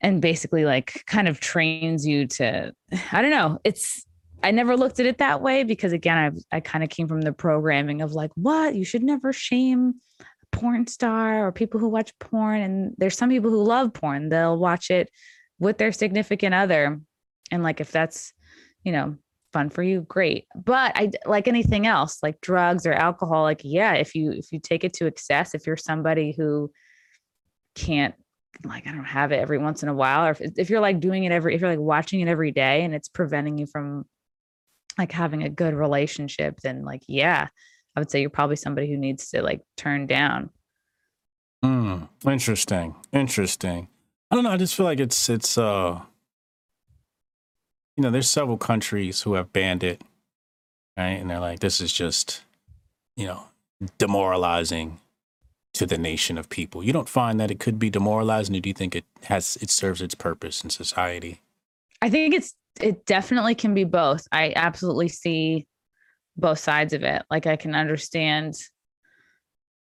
and basically like kind of trains you to i don't know. It's i never looked at it that way because again i i kind of came from the programming of like what? You should never shame a porn star or people who watch porn. And there's some people who love porn. They'll watch it with their significant other. And like if that's you know fun for you great but i like anything else like drugs or alcohol like yeah if you if you take it to excess if you're somebody who can't like i don't have it every once in a while or if, if you're like doing it every if you're like watching it every day and it's preventing you from like having a good relationship then like yeah i would say you're probably somebody who needs to like turn down Hmm. Interesting. Interesting. I don't know. I just feel like it's it's uh you know, there's several countries who have banned it, right? And they're like, this is just, you know, demoralizing to the nation of people. You don't find that it could be demoralizing, or do you think it has it serves its purpose in society? I think it's it definitely can be both. I absolutely see both sides of it. Like I can understand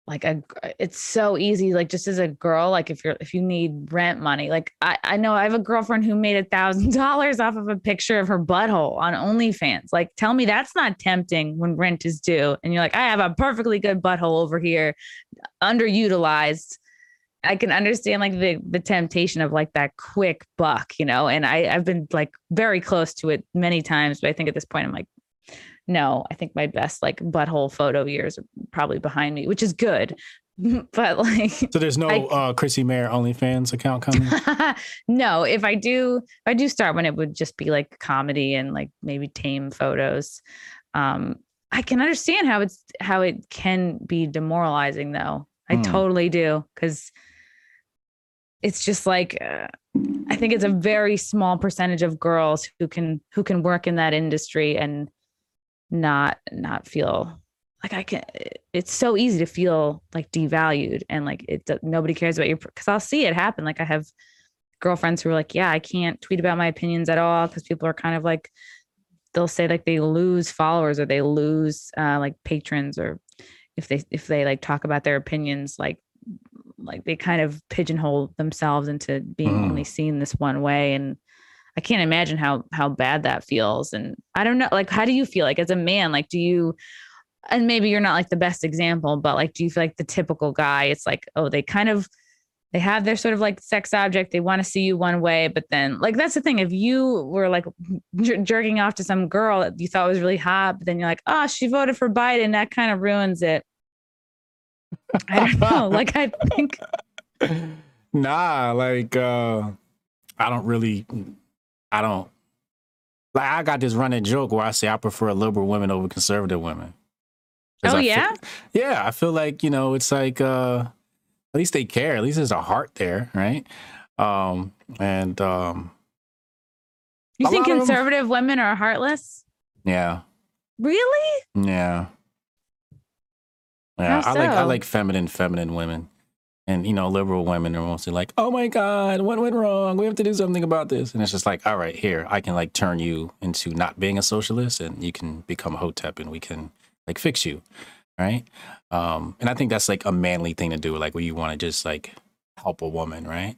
like a uh, it's so easy like just as a girl like if you're if you need rent money like i i know i have a girlfriend who made a thousand dollars off of a picture of her butthole on onlyfans like tell me that's not tempting when rent is due and you're like i have a perfectly good butthole over here underutilized. I can understand like the the temptation of like that quick buck, you know, and I I've been like very close to it many times, but I think at this point I'm like, no, I think my best like butthole photo years are probably behind me, which is good. But like, So there's no I- uh Chrissie Mayr OnlyFans account coming? no, if I do, if I do start when it would just be like comedy and like maybe tame photos. Um, I can understand how it's how it can be demoralizing though. I Hmm. totally do because it's just like uh, I think it's a very small percentage of girls who can who can work in that industry and not not feel like I can. It's so easy to feel like devalued and like it. Nobody cares about your because I'll see it happen. Like I have girlfriends who are like, yeah, I can't tweet about my opinions at all because people are kind of like they'll say like they lose followers or they lose uh, like patrons or if they if they like talk about their opinions like like they kind of pigeonhole themselves into being Mhm. only seen this one way and i can't imagine how how bad that feels. And i don't know like how do you feel? Like as a man like do you and maybe you're not like the best example but like do you feel like the typical guy it's like oh they kind of they have their sort of like sex object they want to see you one way but then like that's the thing if you were like jer- jerking off to some girl that you thought was really hot but then you're like oh she voted for biden that kind of ruins it. I don't know like i think nah, like uh I don't really I don't Like I got this running joke where I say I prefer liberal women over conservative women. Oh, I feel- yeah? yeah, I feel like, you know, it's like uh at least they care. At least there's a heart there, right? Um and um You think lot of 'em- conservative women are heartless? yeah. Really? Yeah. Yeah, I like I like feminine feminine women. And you know, liberal women are mostly like, "Oh my god, what went wrong? We have to do something about this." And it's just like, "All right, here, I can like turn you into not being a socialist and you can become a hotep and we can like fix you." Right? Um, and I think that's like a manly thing to do, like where you want to just like help a woman, right?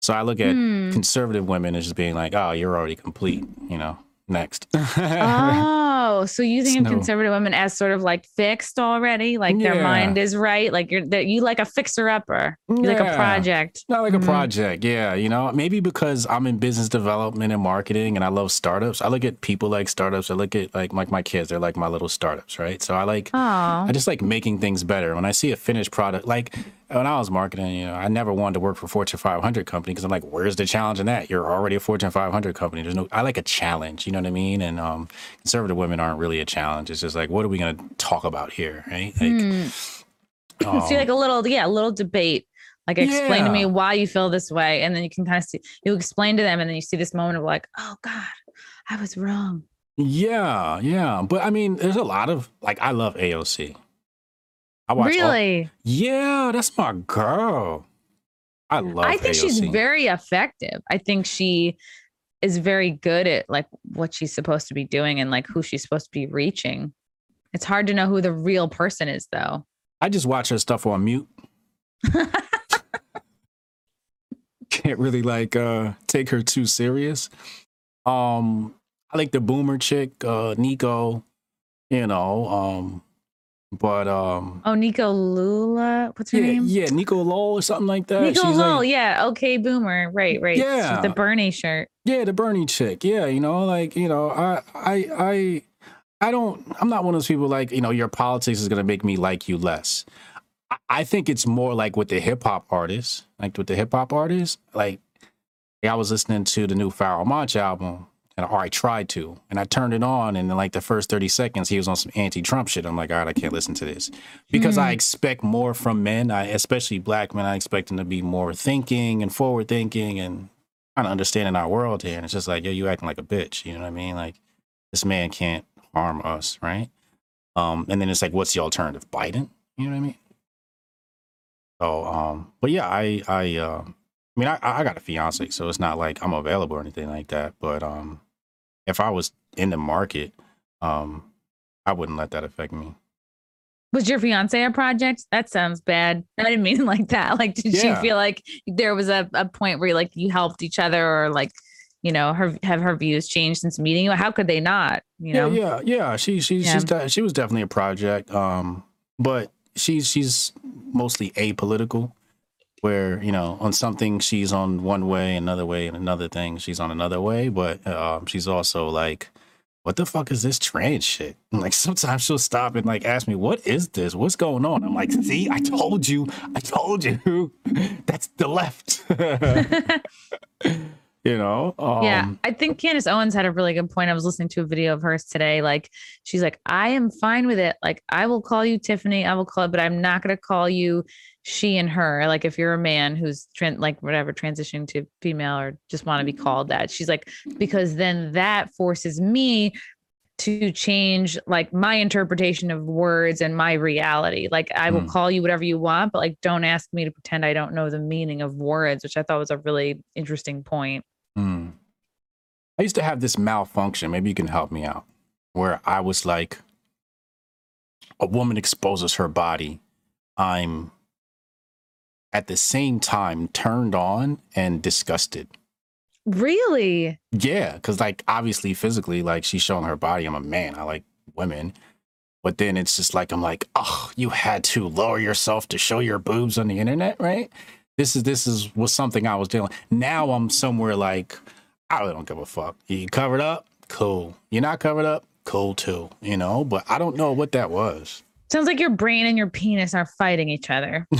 So I look at Hmm. conservative women as just being like, "Oh, you're already complete," you know. Next. Oh, so using No. conservative women as sort of like fixed already, like their mind is right, like you're that you like a fixer upper, you like a project. Not like a Mhm. project, yeah. You know, maybe because I'm in business development and marketing, and I love startups. I look at people like startups. I look at like like my kids. They're like my little startups, right? So I like Oh, I just like making things better. When I see a finished product, like when I was marketing, you know, I never wanted to work for Fortune 500 company because I'm like, where's the challenge in that? You're already a Fortune 500 company. There's no. I like a challenge. You know what I mean? And um, conservative women aren't really a challenge. It's just like, what are we gonna talk about here, right? Like, you um, like a little, yeah, a little debate. Like explain to me why you feel this way, and then you can kind of see you explain to them, and then you see this moment of like, oh God, I was wrong. Yeah, yeah. But I mean, there's a lot of like I love AOC. I watch all- really, yeah, that's my girl. I love I think she's very effective. I think she is very good at like what she's supposed to be doing and like who she's supposed to be reaching. It's hard to know who the real person is, though. I just watch her stuff on mute. Can't really like uh take her too serious. Um I like the boomer chick, uh Nico, you know, um but um Oh, Nico Lula. What's her yeah, name? yeah, Nico Lowell or something like that. Nico She's Lowell. like- yeah. Okay, boomer. Right, right. Yeah. the Bernie shirt. Yeah, the Bernie chick. Yeah, you know, like you know, I, I, I, I don't. I'm not one of those people like you know, your politics is gonna make me like you less. I, I think it's more like with the hip hop artists, like with the hip hop artists. Like, I was listening to the new Pharoahe Monch album, and or I tried to, and I turned it on, and in like the first 30 seconds, he was on some anti-Trump shit. I'm like, all right, I can't listen to this because I expect more from men, I, especially black men. I expect them to be more thinking and forward thinking and kind of understanding our world here. And it's just like, yo, you acting like a bitch. You know what I mean? Like, this man can't harm us, right? Um, and then it's like, what's the alternative? Biden? You know what I mean? So, um, but yeah, I, I, uh, I mean, I, I got a fiance, so it's not like I'm available or anything like that. But um, if I was in the market, um, I wouldn't let that affect me. Was your fiance a project? That sounds bad. I didn't mean like that. Like, did Yeah. she feel like there was a, a point where like you helped each other or like, you know, her have her views changed since meeting you? How could they not? You know? Yeah, yeah, yeah. She she Yeah. she's de- she was definitely a project. Um, but she's she's mostly apolitical, where you know on something she's on one way, another way, and another thing she's on another way. But um, she's also like, what the fuck is this trans shit? And, like sometimes she'll stop and like ask me, what is this? What's going on? I'm like, see, I told you, I told you, that's the left. you know? Um, yeah, I think Candace Owens had a really good point. I was listening to a video of hers today. Like, she's like, I am fine with it. Like, I will call you Tiffany. I will call, but I'm not going to call you she and her. Like, if you're a man who's like whatever transitioning to female or just want to be called that, she's like, because then that forces me to change like my interpretation of words and my reality. Like, I will Hmm. call you whatever you want, but like, don't ask me to pretend I don't know the meaning of words, which I thought was a really interesting point. Hmm. I used to have this malfunction. Maybe you can help me out. Where I was like, a woman exposes her body. I'm at the same time turned on and disgusted. Really? Yeah, because like obviously physically, like she's showing her body. I'm a man. I like women. But then it's just like I'm like, oh, you had to lower yourself to show your boobs on the internet, right? This is this is was something I was dealing. Now I'm somewhere like, I really don't give a fuck. You covered up, cool. You're not covered up, cool too. You know, but I don't know what that was. Sounds like your brain and your penis are fighting each other.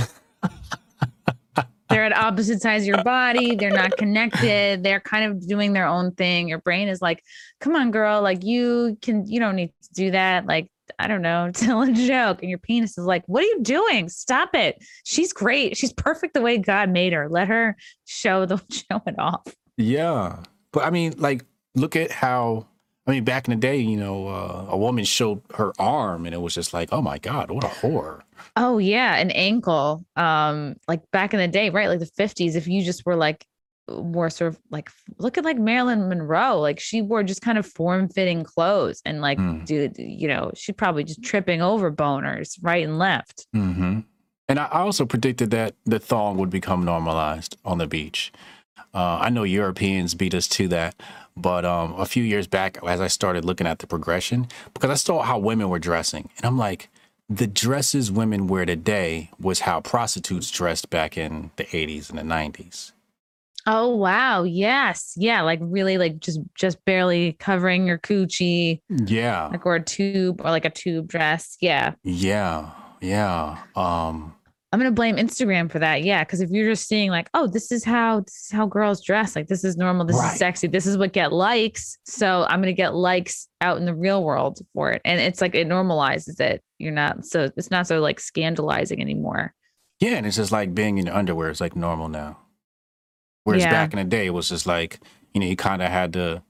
they're at opposite sides of your body. They're not connected. They're kind of doing their own thing. Your brain is like, come on, girl. Like you can, you don't need to do that. Like, I don't know, tell a joke. And your penis is like, what are you doing? Stop it. She's great. She's perfect the way God made her. Let her show the show it off. Yeah. But I mean, like, look at how I mean, back in the day, you know, uh, a woman showed her arm, and it was just like, oh my god, what a horror. Oh yeah, an ankle. Um, like back in the day, right? Like the fifties. If you just were like wore sort of like look at like Marilyn Monroe, like she wore just kind of form fitting clothes, and like, Mm. dude, you know, she probably just tripping over boners right and left. hmm And I I also predicted that the thong would become normalized on the beach. Uh, I know Europeans beat us to that, but um, a few years back, as I started looking at the progression, because I saw how women were dressing, and I'm like, the dresses women wear today was how prostitutes dressed back in the 80s and the 90s. Oh wow, yes, yeah, like really, like just just barely covering your coochie, Yeah, like or a tube or like a tube dress. Yeah, yeah, yeah. Um, I'm gonna blame Instagram for that. Yeah, because if you're just seeing like, oh, this is how this is how girls dress, like this is normal, this Right. is sexy, this is what get likes. So I'm gonna get likes out in the real world for it, and it's like it normalizes it. You're not so it's not so like scandalizing anymore. Yeah, and it's just like being in your underwear is like normal now. Whereas Yeah. back in the day, it was just like, you know, you kind of had to,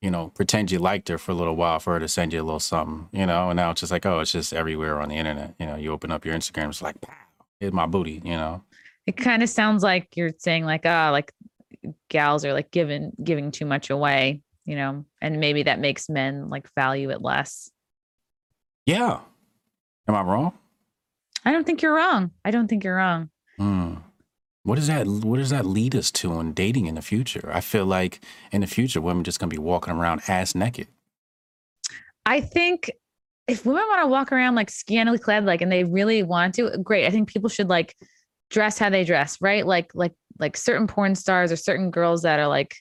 you know, pretend you liked her for a little while for her to send you a little something, you know, and now it's just like, oh, it's just everywhere on the internet. You know, you open up your Instagram, it's like, pow, my booty, you know? It kind of sounds like you're saying like, ah, like gals are like giving giving too much away, you know, and maybe that makes men like value it less. Yeah. Am I wrong? I don't think you're wrong. I don't think you're wrong. Hmm. What does that what does that lead us to in dating in the future? I feel like in the future women just gonna be walking around ass naked. I think if women want to walk around like scantily clad, like, and they really want to, great. I think people should like dress how they dress, right? Like, like, like certain porn stars or certain girls that are like,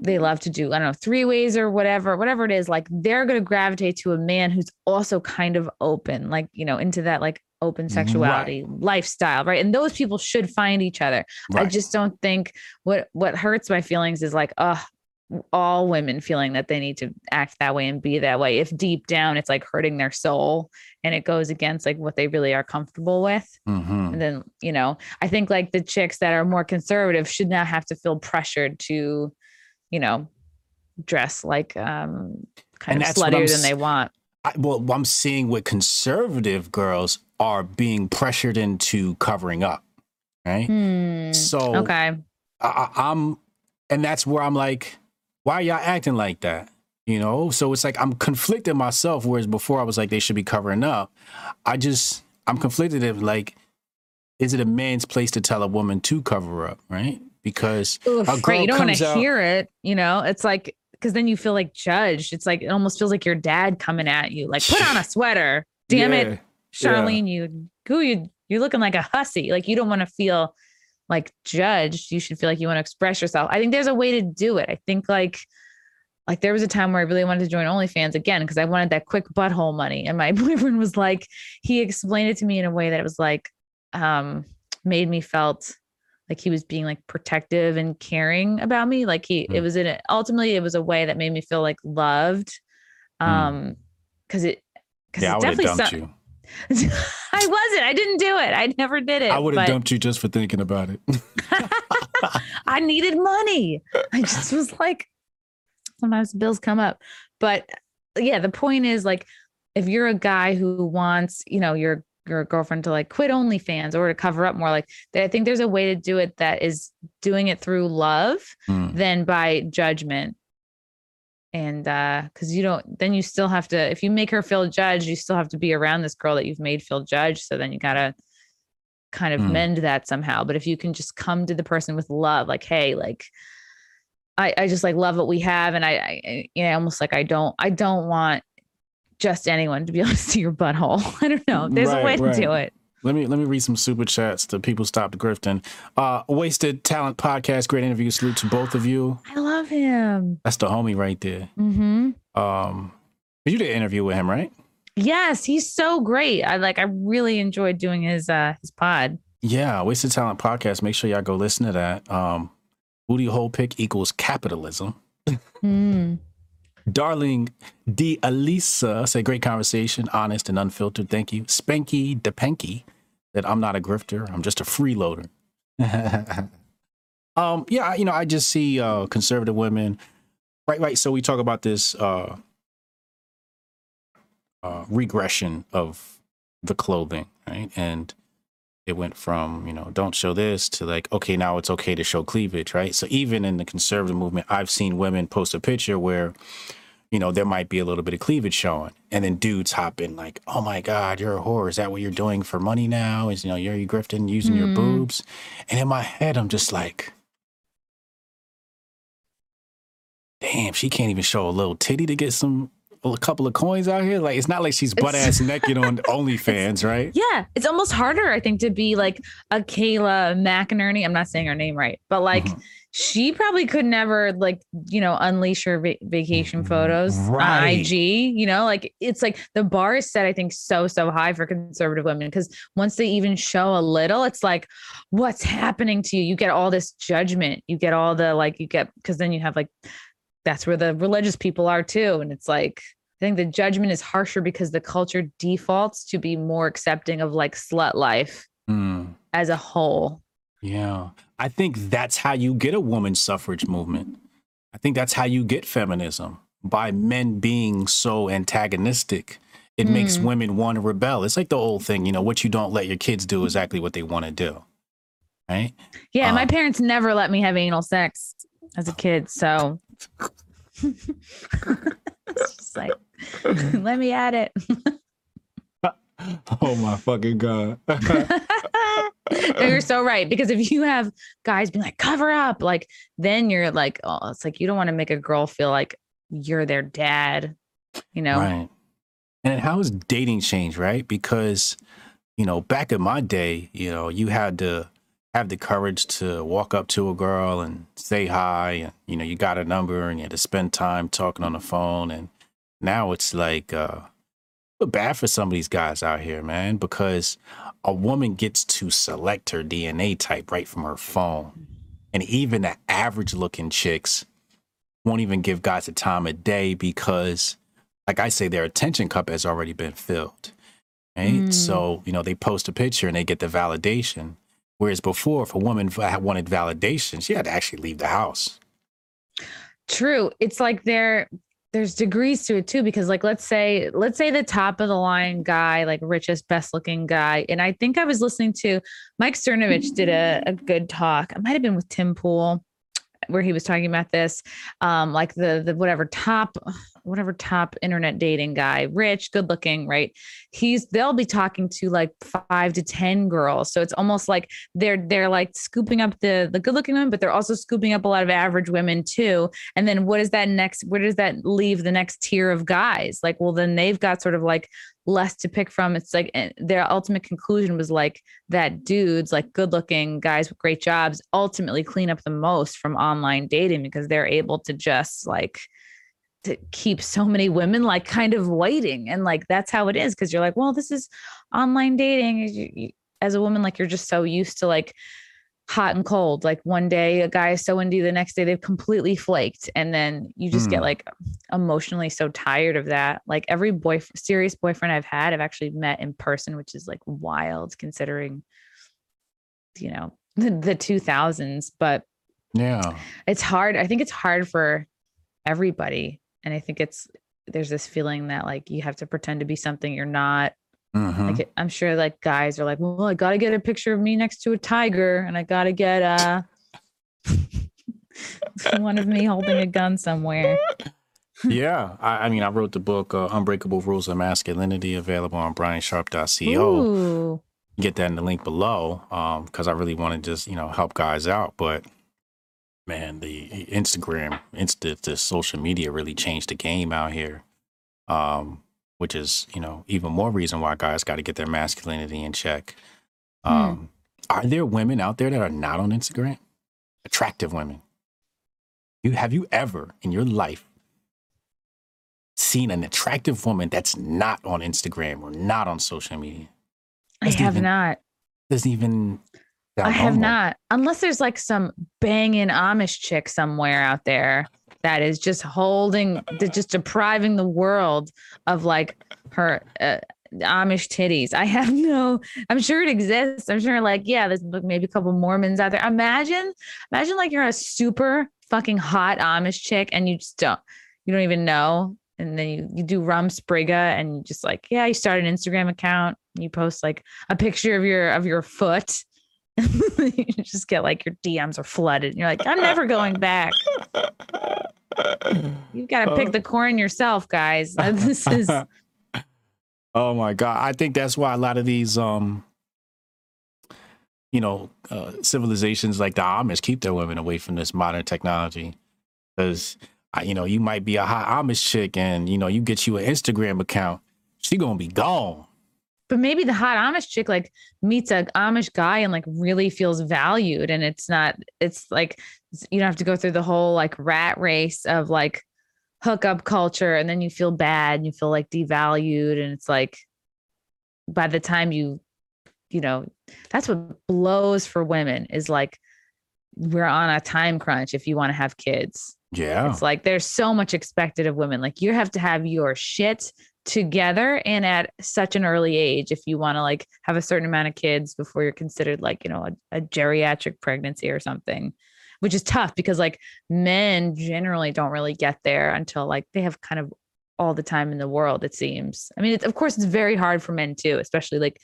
they love to do, I don't know, three ways or whatever, whatever it is. Like, they're going to gravitate to a man who's also kind of open, like, you know, into that like open sexuality lifestyle, right? And those people should find each other. I just don't think what what hurts my feelings is like, oh, all women feeling that they need to act that way and be that way. If deep down it's like hurting their soul and it goes against like what they really are comfortable with. hmm And then, you know, I think like the chicks that are more conservative should not have to feel pressured to, you know, dress like um kind And of sluttier than they want. I, well, I'm seeing what conservative girls are being pressured into covering up, right? Hmm. So Okay. I- I'm, and that's where I'm like, why are y'all acting like that? You know, so it's like I'm conflicted myself. Whereas before I was like, they should be covering up. I just, I'm conflicted If like, is it a man's place to tell a woman to cover up, right? Because Oof, a great. You don't want to hear it. You know, it's like because then you feel like judged. It's like it almost feels like your dad coming at you, like put on a sweater. Damn it, Yeah, yeah. Charlene, you who you you're looking like a hussy. Like you don't want to feel like judged. You should feel like you want to express yourself. I think there's a way to do it. I think like like there was a time where I really wanted to join OnlyFans again because I wanted that quick butthole money. And my boyfriend was like, he explained it to me in a way that it was like um made me felt like he was being like protective and caring about me. Like he it Mm. was in it ultimately it was a way that made me feel like loved. Mm. Um because it because Yeah, it definitely dumped so- you. I wasn't. I didn't do it. I never did it. I would have dumped you just for thinking about it. I needed money. I just was like, sometimes bills come up. But yeah, the point is like, if you're a guy who wants, you know, your your girlfriend to like quit OnlyFans or to cover up more, like I think there's a way to do it that is doing it through love Mm. than by judgment. And uh, because you don't, then you still have to, if you make her feel judged, you still have to be around this girl that you've made feel judged. So then you gotta kind of Mm. mend that somehow. But if you can just come to the person with love, like, hey, like I, I just like love what we have. And I, I you know, almost like I don't, I don't want just anyone to be able to see your butthole. I don't know. There's a way right. to do it. Let me let me read some super chats to people stop the grifting. Uh Wasted Talent Podcast, great interview. Salute to both of you. I love him. That's the homie right there. hmm Um you did an interview with him, right? Yes, he's so great. I like I really enjoyed doing his uh his pod. Yeah, Wasted Talent podcast. Make sure y'all go listen to that. Um, booty hole pick equals capitalism. Mm. Darling D. Alisa say great conversation, honest and unfiltered. Thank you. Spanky DePanky that I'm not a grifter. I'm just a freeloader. um, yeah, you know, I just see uh conservative women. Right, right. So we talk about this uh uh regression of the clothing, right? And it went from, you know, don't show this to like, okay, now it's okay to show cleavage, right? So even in the conservative movement, I've seen women post a picture where, you know, there might be a little bit of cleavage showing. And then dudes hop in like, oh my God, you're a whore. Is that what you're doing for money now? Is, you know, you're you grifting using your Mhm. boobs? And in my head, I'm just like, damn, she can't even show a little titty to get some, a couple of coins out here. Like, it's not like she's butt ass naked on OnlyFans, right? Yeah, it's almost harder, I think, to be like a Kayla McInerney. I'm not saying her name right, but like Mhm. she probably could never like you know unleash her va- vacation photos on IG. You know, like it's like the bar is set, I think, so so high for conservative women because once they even show a little, it's like, what's happening to you? You get all this judgment. You get all the like you get because then you have like that's where the religious people are too, and it's like. I think the judgment is harsher because the culture defaults to be more accepting of like slut life Hmm. as a whole. Yeah. I think that's how you get a woman suffrage movement. I think that's how you get feminism by men being so antagonistic. It makes Mm. women want to rebel. It's like the old thing, you know, what you don't let your kids do exactly what they want to do. Right? Yeah, my Um, parents never let me have anal sex as a kid, so it's just like let me at it. Oh my fucking God. No, you're so right because if you have guys being like cover up, like then you're like, oh, it's like you don't want to make a girl feel like you're their dad, you know? Right. And how has dating changed, right? Because, you know, back in my day, you know, you had to have the courage to walk up to a girl and say hi and, you know, you got a number and you had to spend time talking on the phone. And now it's like, uh, bad for some of these guys out here, man, because a woman gets to select her DNA type right from her phone. And even the average looking chicks won't even give guys the time of day because like I say, their attention cup has already been filled. Right. Mm. So, you know, they post a picture and they get the validation. Whereas before, if a woman wanted validation, she had to actually leave the house. True. It's like there there's degrees to it too because like let's say let's say the top of the line guy, like richest best looking guy, and I think I was listening to Mike Cernovich did a, a good talk. i might have been with Tim Pool where he was talking about this um like the the whatever top whatever top internet dating guy rich good looking right? He's they'll be talking to like five to ten girls. So it's almost like they're they're like scooping up the the good looking women but they're also scooping up a lot of average women too. And then what is that next where does that leave the next tier of guys? Like well then they've got sort of like less to pick from. It's like eh, their ultimate conclusion was like that dudes like good looking guys with great jobs ultimately clean up the most from online dating because they're able to just like to keep so many women like kind of waiting and like that's how it is because you're like well this is online dating as a woman like you're just so used to like hot and cold like one day a guy is so into you the next day they've completely flaked and then you just get Mm. like emotionally so tired of that like every boy serious boyfriend i've had i've actually met in person which is like wild considering you know the, the 2000s but Yeah. it's hard i think it's hard for everybody and i think it's there's this feeling that like you have to pretend to be something you're not Mhm. like i'm sure like guys are like well i gotta get a picture of me next to a tiger and i gotta get uh one of me holding a gun somewhere yeah. I, I mean, I wrote the book, uh, Unbreakable Rules of Masculinity, available on briansharp.co. Ooh. get that in the link below um because i really want to just you know help guys out but man the instagram insta the social media really changed the game out here um which is you know even more reason why guys got to get their masculinity in check Hmm. um are there women out there that are not on instagram attractive women you have you ever in your life seen an attractive woman that's not on instagram or not on social media i Doesn't have even- not doesn't even. I have not, unless there's like some banging Amish chick somewhere out there that is just holding, just depriving the world of like her uh, Amish titties. I have no, I'm sure it exists. I'm sure, like, yeah, there's maybe a couple Mormons out there. Imagine, imagine like you're a super fucking hot Amish chick and you just don't, you don't even know. And then you, you do Rumspringa and you just like, yeah, you start an Instagram account. You post like a picture of your of your foot you just get like your DMs are flooded. And you're like, I'm never going back. You've got to pick the corn yourself, guys. This is. Oh my god! I think that's why a lot of these, um, you know, uh, civilizations like the Amish keep their women away from this modern technology, because you know you might be a hot Amish chick, and you know you get you an Instagram account, she gonna be gone but maybe the hot Amish chick like meets a Amish guy and like really feels valued. And it's not, it's like, you don't have to go through the whole like rat race of like hookup culture. And then you feel bad and you feel like devalued. And it's like, by the time you, you know, that's what blows for women is like, we're on a time crunch if you want to have kids. Yeah. It's like there's so much expected of women. Like you have to have your shit together and at such an early age if you want to like have a certain amount of kids before you're considered like you know a, a, geriatric pregnancy or something which is tough because like men generally don't really get there until like they have kind of all the time in the world it seems. I mean of course it's very hard for men too especially like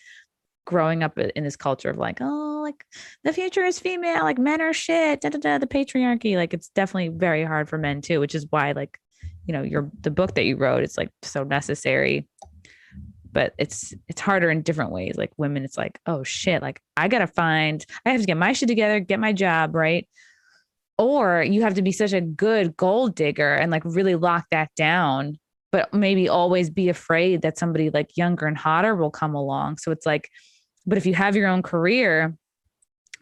growing up in this culture of like oh like the future is female like men are shit da, da, da, the patriarchy like it's definitely very hard for men too which is why like you know your the book that you wrote it's like so necessary. But it's it's harder in different ways. Like women it's like oh shit like i gotta find i have to get my shit together get my job right? Or you have to be such a good gold digger and like really lock that down but maybe always be afraid that somebody like younger and hotter will come along. So it's like but if you have your own career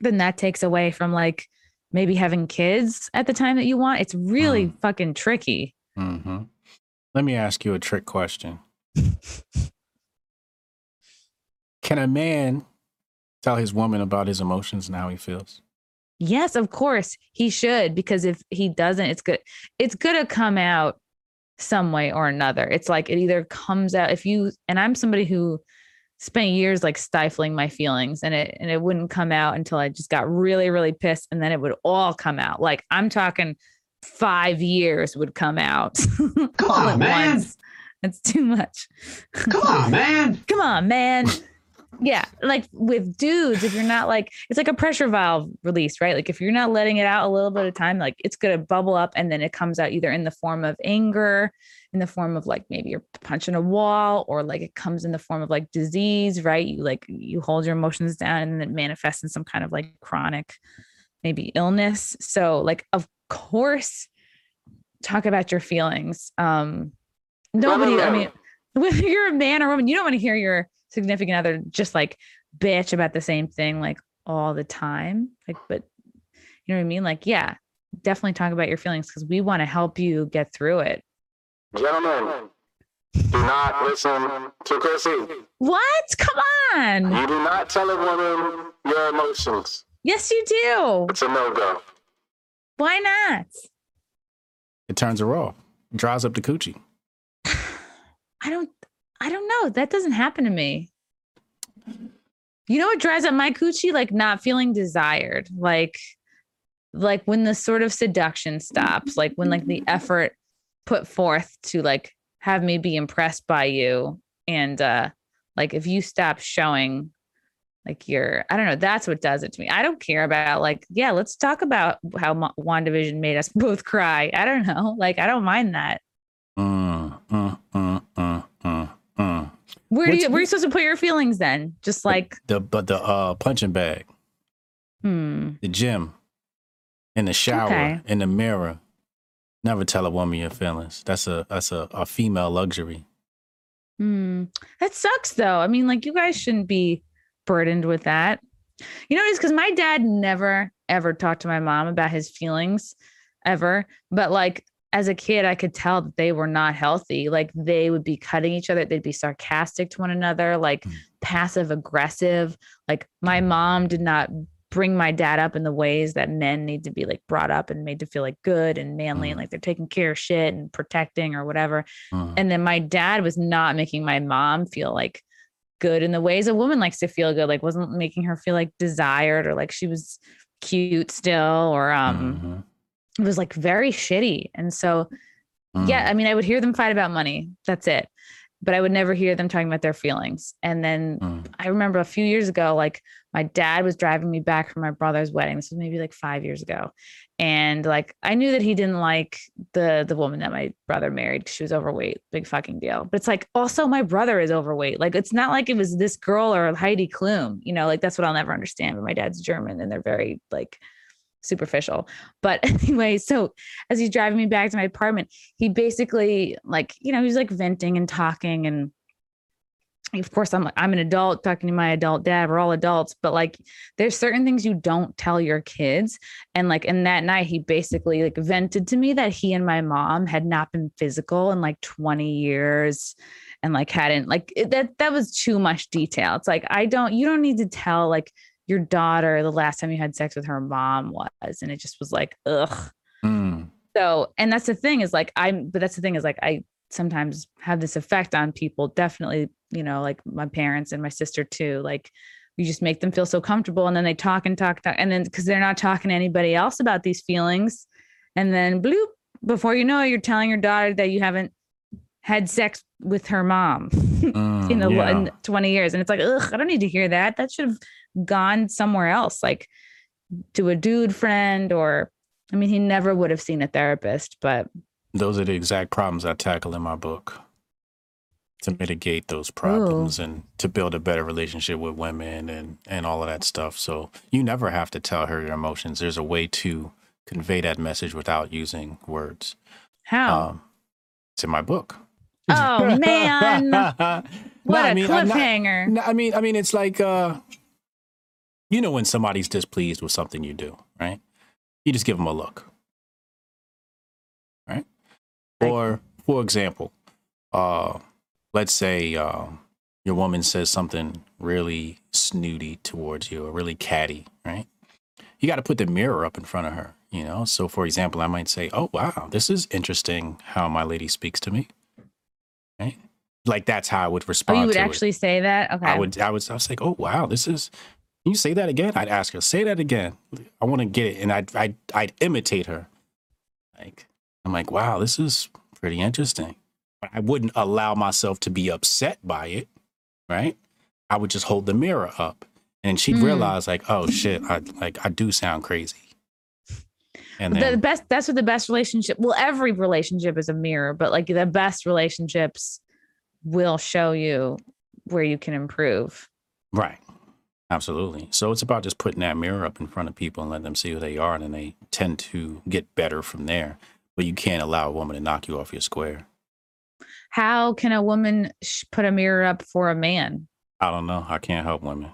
then that takes away from like maybe having kids at the time that you want. It's really mm. fucking tricky Mm-hmm. Let me ask you a trick question. Can a man tell his woman about his emotions and how he feels? Yes, of course he should, because if he doesn't, it's good. It's gonna come out some way or another. It's like it either comes out if you and I'm somebody who spent years like stifling my feelings and it and it wouldn't come out until I just got really, really pissed and then it would all come out. Like I'm talking five years would come out. Come on, man. Once. That's too much. Come on, man. come on, man. Yeah, like with dudes, if you're not like, it's like a pressure valve release, right? Like if you're not letting it out a little bit of time, like it's gonna bubble up and then it comes out either in the form of anger, in the form of like maybe you're punching a wall, or like it comes in the form of like disease, right? You like you hold your emotions down and then it manifests in some kind of like chronic maybe illness. So like of course talk about your feelings. Um, nobody, I mean, whether you're a man or woman, you don't want to hear your significant other just like bitch about the same thing like all the time. Like, but you know what I mean? Like, yeah, definitely talk about your feelings because we want to help you get through it. Gentlemen, do not listen to Chrissie. What? Come on. You do not tell a woman your emotions. Yes, you do. It's a no go. Why not? It turns her off. It dries up the coochie. I don't I don't know. That doesn't happen to me. You know what dries up my coochie? Like not feeling desired. Like like when the sort of seduction stops, like when like the effort put forth to like have me be impressed by you and uh like if you stop showing like you're i don't know that's what does it to me. I don't care about like yeah let's talk about how wandavision made us both cry. I don't know. Like i don't mind that. Uh, uh, uh, uh, uh, uh. where do you where are you supposed to put your feelings then? Just like the but the uh punching bag. Hmm. the gym. In the shower. Okay. in the mirror. Never tell a woman your feelings. That's a that's a, a female luxury. Hmm. that sucks though. I mean like you guys shouldn't be burdened with that. You know, it's because my dad never ever talked to my mom about his feelings ever. But like as a kid, I could tell that they were not healthy. Like they would be cutting each other, they'd be sarcastic to one another, like Mm. passive aggressive. Like my mom did not bring my dad up in the ways that men need to be like brought up and made to feel like good and manly and Mm. like they're taking care of shit and protecting or whatever. Mhm. And then my dad was not making my mom feel like good in the ways a woman likes to feel good, like wasn't making her feel like desired or like she was cute still or um Mhm. it was like very shitty. And so yeah, Mm. I mean I would hear them fight about money. That's it. But I would never hear them talking about their feelings. And then Mm. I remember a few years ago, like my dad was driving me back from my brother's wedding. This was maybe like five years ago. And like I knew that he didn't like the the woman that my brother married because she was overweight, big fucking deal. But it's like also my brother is overweight. Like it's not like it was this girl or Heidi Klum, you know, like that's what I'll never understand. But my dad's German and they're very like superficial. But anyway, so as he's driving me back to my apartment, he basically like, you know, he's like venting and talking and of course I'm I'm an adult talking to my adult dad. We're all adults, but like there's certain things you don't tell your kids. And like in that night, he basically like vented to me that he and my mom had not been physical in like 20 years and like hadn't like it, that that was too much detail. It's like I don't you don't need to tell like your daughter the last time you had sex with her mom was. And it just was like, ugh. Mm. So, and that's the thing is like, I'm, but that's the thing is like, I sometimes have this effect on people. Definitely, you know, like my parents and my sister too. Like, you just make them feel so comfortable and then they talk and talk, talk and then because they're not talking to anybody else about these feelings. And then bloop, before you know it, you're telling your daughter that you haven't had sex with her mom Mm, in the yeah. in 20 years. And it's like, ugh, I don't need to hear that. That should have gone somewhere else, like to a dude friend, or I mean, he never would have seen a therapist, but Those are the exact problems I tackle in my book to mitigate those problems and to build a better relationship with women and and all of that stuff. So you never have to tell her your emotions. There's a way to convey that message without using words. how? Um, it's in my book. oh man, what No, I a mean, not- cliffhanger. No, I mean, I mean, it's like, uh, you know, when somebody's displeased with something you do, right? You just give them a look, or, for example, uh, let's say uh, your woman says something really snooty towards you or really catty, right? You got to put the mirror up in front of her, you know? So, for example, I might say, Oh, wow, this is interesting how my lady speaks to me, right? Like, that's how I would oh, respond you would to it. actually say that? Okay. I would, I was, I was like, oh wow, this is. Can you say that again? I'd ask her, say that again. I want to get it, and I'd, I'd, I'd imitate her. Like, I'm like, wow, this is pretty interesting. I wouldn't allow myself to be upset by it, right? I would just hold the mirror up, and she'd Mm. realize, like, oh shit, I like, I do sound crazy. And But the best that's what the best relationship well every relationship is a mirror but like the best relationships will show you where you can improve right, absolutely. So it's about just putting that mirror up in front of people and letting them see who they are, and then they tend to get better from there. But you can't allow a woman to knock you off your square. how can a woman sh- put a mirror up for a man I don't know. I can't help women.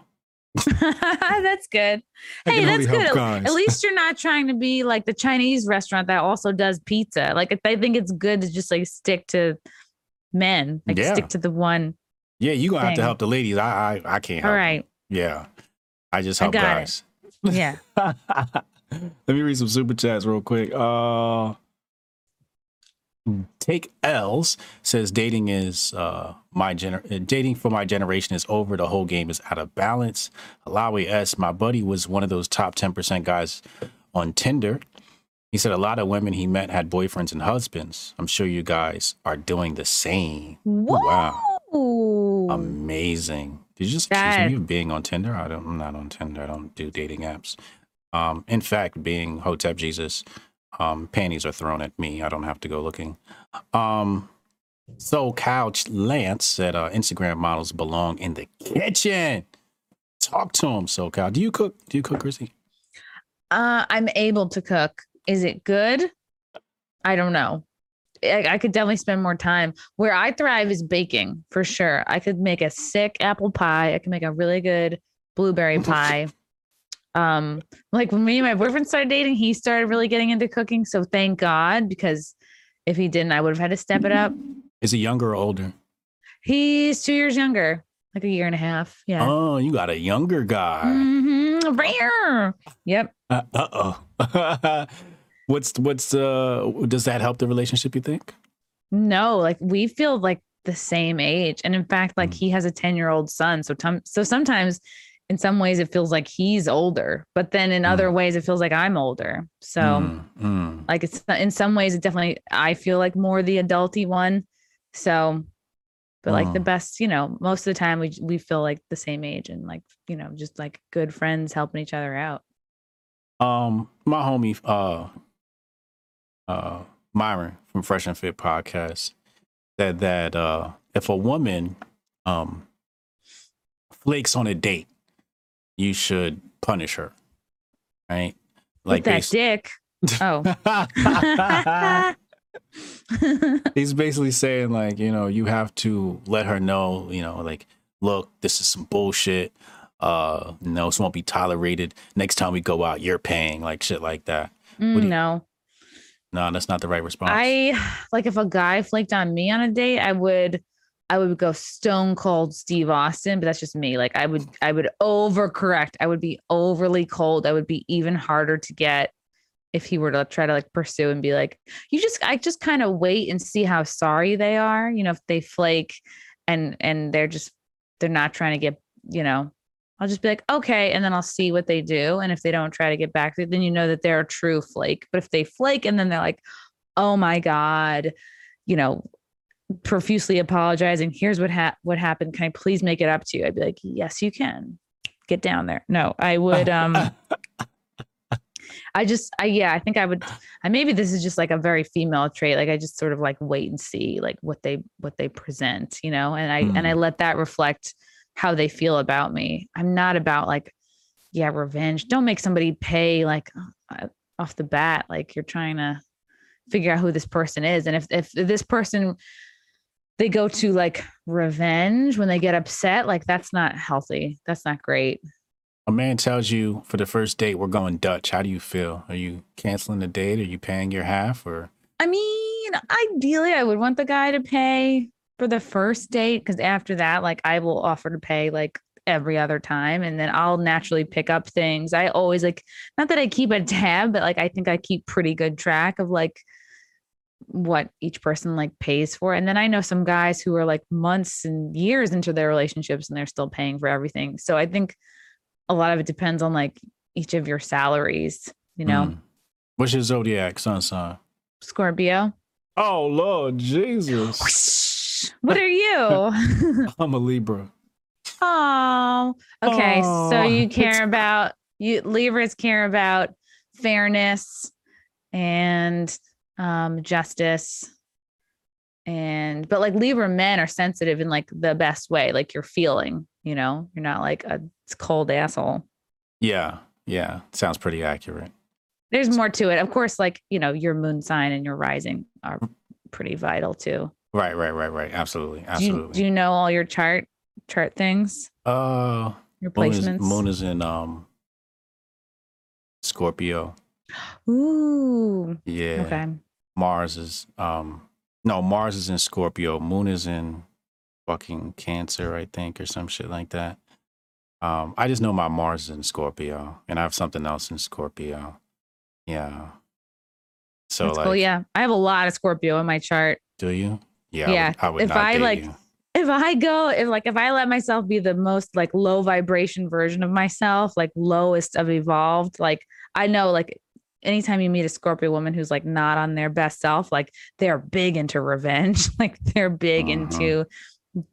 that's good I hey that's good at, guys. at least you're not trying to be like the chinese restaurant that also does pizza like if they think it's good to just like stick to men like Yeah. stick to the one Yeah, you gonna have to help the ladies. I I, I can't help. all them. Yeah, I just I help it. guys. yeah Let me read some super chats real quick. Uh, Take L's says dating is uh my gener uh, dating for my generation is over. The whole game is out of balance. Alawi S, my buddy was one of those top ten percent guys on Tinder. He said a lot of women he met had boyfriends and husbands. I'm sure you guys are doing the same. wow. Amazing. Did you just accuse That- me of being on Tinder? I don't. I'm not on Tinder. I don't do dating apps. Um, in fact, being Hotep Jesus, um, panties are thrown at me. I don't have to go looking. Um, so Couch Lance said uh, Instagram models belong in the kitchen. Talk to him, SoCal. Do you cook? Do you cook, Chrissie? Uh, I'm able to cook. Is it good? I don't know. I, I could definitely spend more time. Where I thrive is baking for sure. I could make a sick apple pie. I could make a really good blueberry pie. Um, like when me and my boyfriend started dating, he started really getting into cooking. So thank God because if he didn't, I would have had to step it up. Is he younger or older? He's two years younger, like a year and a half. Yeah. Oh, you got a younger guy. Mhm. Rare. Yep. Uh oh. what's what's uh does that help the relationship? You think? No, like we feel like the same age, and in fact, like Mm. he has a ten year old son. So tom- so sometimes, in some ways, it feels like he's older, but then in Mm. other ways, it feels like I'm older. So. Mm, mm. like it's in some ways it definitely i feel like more the adulty one so but like the Mm. best you know most of the time we we feel like the same age and like you know just like good friends helping each other out Um, my homie, uh, uh, Myron from Fresh and Fit podcast said that uh, if a woman um flakes on a date, you should punish her, right? like that basi- dick oh He's basically saying like, you know, you have to let her know, you know, like, look, this is some bullshit. Uh, no, this won't be tolerated. Next time we go out, you're paying, like shit like that. Mm, you- no No, that's not the right response. i like if a guy flaked on me on a date i would i would go stone cold steve austin but that's just me. Like i would i would overcorrect. I would be overly cold. I would be even harder to get if he were to try to like pursue and be like you just i just kind of wait and see how sorry they are you know if they flake and and they're just they're not trying to get you know. I'll just be like okay and then i'll see what they do and if they don't try to get back then you know that they're a true flake. But if they flake and then they're like oh my god you know profusely apologizing here's what ha- what happened can i please make it up to you i'd be like yes you can get down there no i would um I just, I yeah, I think I would. I maybe this is just like a very female trait. Like I just sort of like wait and see like what they what they present, you know, and I and I let that reflect how they feel about me. I'm not about like, yeah, revenge. Don't make somebody pay like uh, off the bat. Like you're trying to figure out who this person is, and if if this person they go to like revenge when they get upset, like that's not healthy. That's not great. a man tells you for the first date, we're going Dutch. How do you feel? Are you canceling the date? Are you paying your half or? I mean, ideally, I would want the guy to pay for the first date because after that, like, I will offer to pay like every other time, and then I'll naturally pick up things. I always like, not that I keep a tab, but like, I think I keep pretty good track of like what each person like pays for. And then I know some guys who are like months and years into their relationships and they're still paying for everything. So I think a lot of it depends on like each of your salaries, you know, Mm. What's your zodiac sun sign? Scorpio. Oh Lord Jesus! What are you? I'm a Libra. oh, okay. so Aw, you it's- care about you Libras care about fairness and um justice and but like Libra men are sensitive in like the best way, like you're feeling, you know, you're not like a cold asshole. Yeah, yeah. Sounds pretty accurate. There's more to it. Of course, like, you know, your moon sign and your rising are pretty vital too. Right, right, right, right. Absolutely, Do you, absolutely. do you know all your chart chart things? uh, Your moon is, placements? moon is in um Scorpio. Ooh. Yeah. Okay. Mars is um no Mars is in Scorpio. Moon is in fucking Cancer, I think, or some shit like that. Um, I just know my Mars is in Scorpio, and I have something else in Scorpio. Yeah. So That's like, cool. Yeah. I have a lot of Scorpio in my chart. do you? Yeah. Yeah, I would, I would if I, like, you. If I go, if like if I let myself be the most like low vibration version of myself, like lowest of evolved, like I know like anytime you meet a Scorpio woman who's like not on their best self, like they're big into revenge. like they're big Mhm. into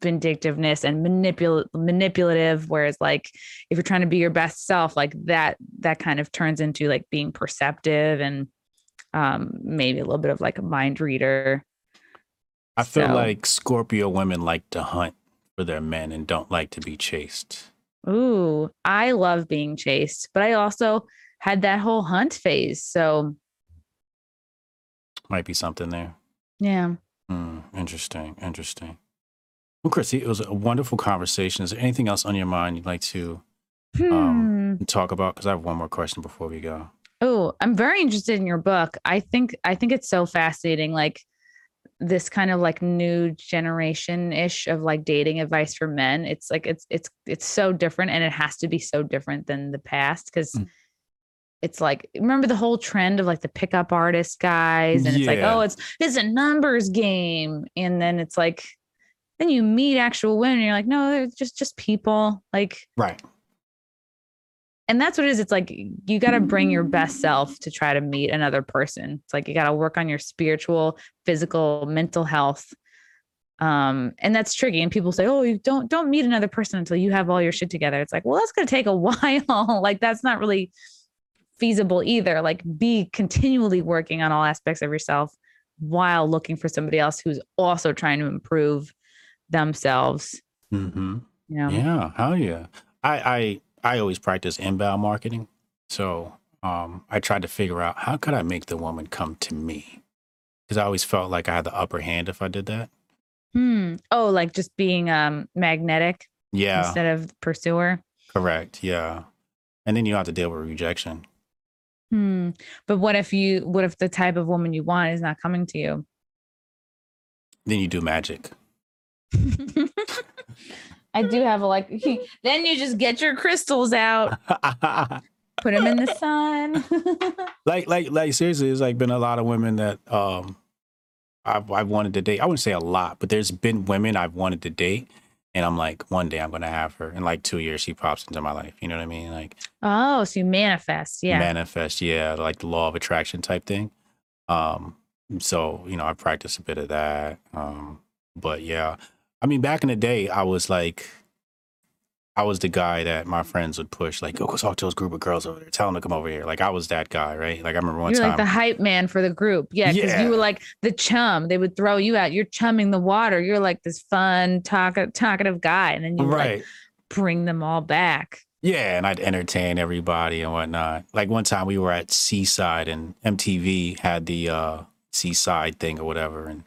vindictiveness and manipul manipulative. Whereas like if you're trying to be your best self, like that that kind of turns into like being perceptive and um maybe a little bit of like a mind reader. I feel so- like Scorpio women like to hunt for their men and don't like to be chased. Ooh, I love being chased, but I also had that whole hunt phase. So Might be something there. yeah. Hmm, interesting. Interesting. Well, Chrissie, it was a wonderful conversation. Is there anything else on your mind you'd like to Hmm. um, talk about? Because I have one more question before we go. Oh, I'm very interested in your book. I think I think it's so fascinating. Like this kind of like new generation ish of like dating advice for men. It's like it's it's it's so different and it has to be so different than the past because Mm. It's like remember the whole trend of like the pickup artist guys and it's like oh it's it's a numbers game. And then it's like then you meet actual women and you're like no they're just just people. Like Right. and that's what it is. It's like you got to bring your best self to try to meet another person. It's like you got to work on your spiritual physical mental health. Um and that's tricky. And people say oh you don't don't meet another person until you have all your shit together. It's like well that's going to take a while. Like that's not really feasible either like be continually working on all aspects of yourself while looking for somebody else who's also trying to improve themselves Mm-hmm. you know Yeah, hell yeah. I I I always practice inbound marketing. So um I tried to figure out how could I make the woman come to me? Because I always felt like I had the upper hand if I did that. Hmm. Oh, like just being um magnetic Yeah, instead of pursuer. correct. Yeah. And then you have to deal with rejection. Hmm. But what if you what if the type of woman you want is not coming to you? Then you do magic. I do have a like then you just get your crystals out, put them in the sun. like like like seriously, it's like been a lot of women that um I've I've wanted to date. I wouldn't say a lot, but there's been women I've wanted to date, and I'm like, one day I'm gonna have her. In like two years, she pops into my life. You know what I mean? Like oh, so you manifest. Yeah. manifest, yeah, like the law of attraction type thing. Um, so you know, I practice a bit of that. Um, but yeah, I mean, back in the day, I was like. I was the guy that my friends would push, like, go talk to those group of girls over there. Tell them to come over here. Like, I was that guy, right? Like, I remember one time. You're time. like the hype man for the group. Yeah. Because Yeah. you were like the chum. They would throw you out. You're chumming the water. You're like this fun, talk- talkative guy. And then you would, like bring them all back. Yeah, and I'd entertain everybody and whatnot. Like one time we were at Seaside and MTV had the uh Seaside thing or whatever, and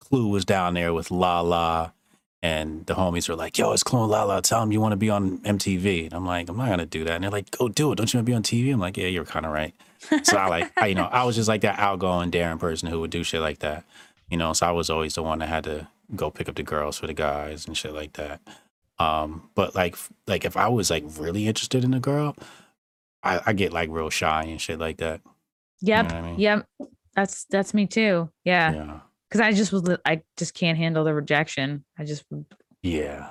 Clue was down there with Lala, and the homies were like, "Yo, it's and Lala. Tell them you want to be on MTV." And I'm like, "I'm not gonna do that." And they're like, "Go do it. Don't you want to be on TV?" I'm like, "Yeah, you're kind of right." So I like, I, you know, I was just like that outgoing, daring person who would do shit like that, you know. So I was always the one that had to go pick up the girls for the guys and shit like that. Um, but like, like if I was like really interested in a girl, I, I get like real shy and shit like that. Yep. what I mean? Yep. That's that's me too. Yeah. Yeah, Cause I just was I just can't handle the rejection. I just yeah,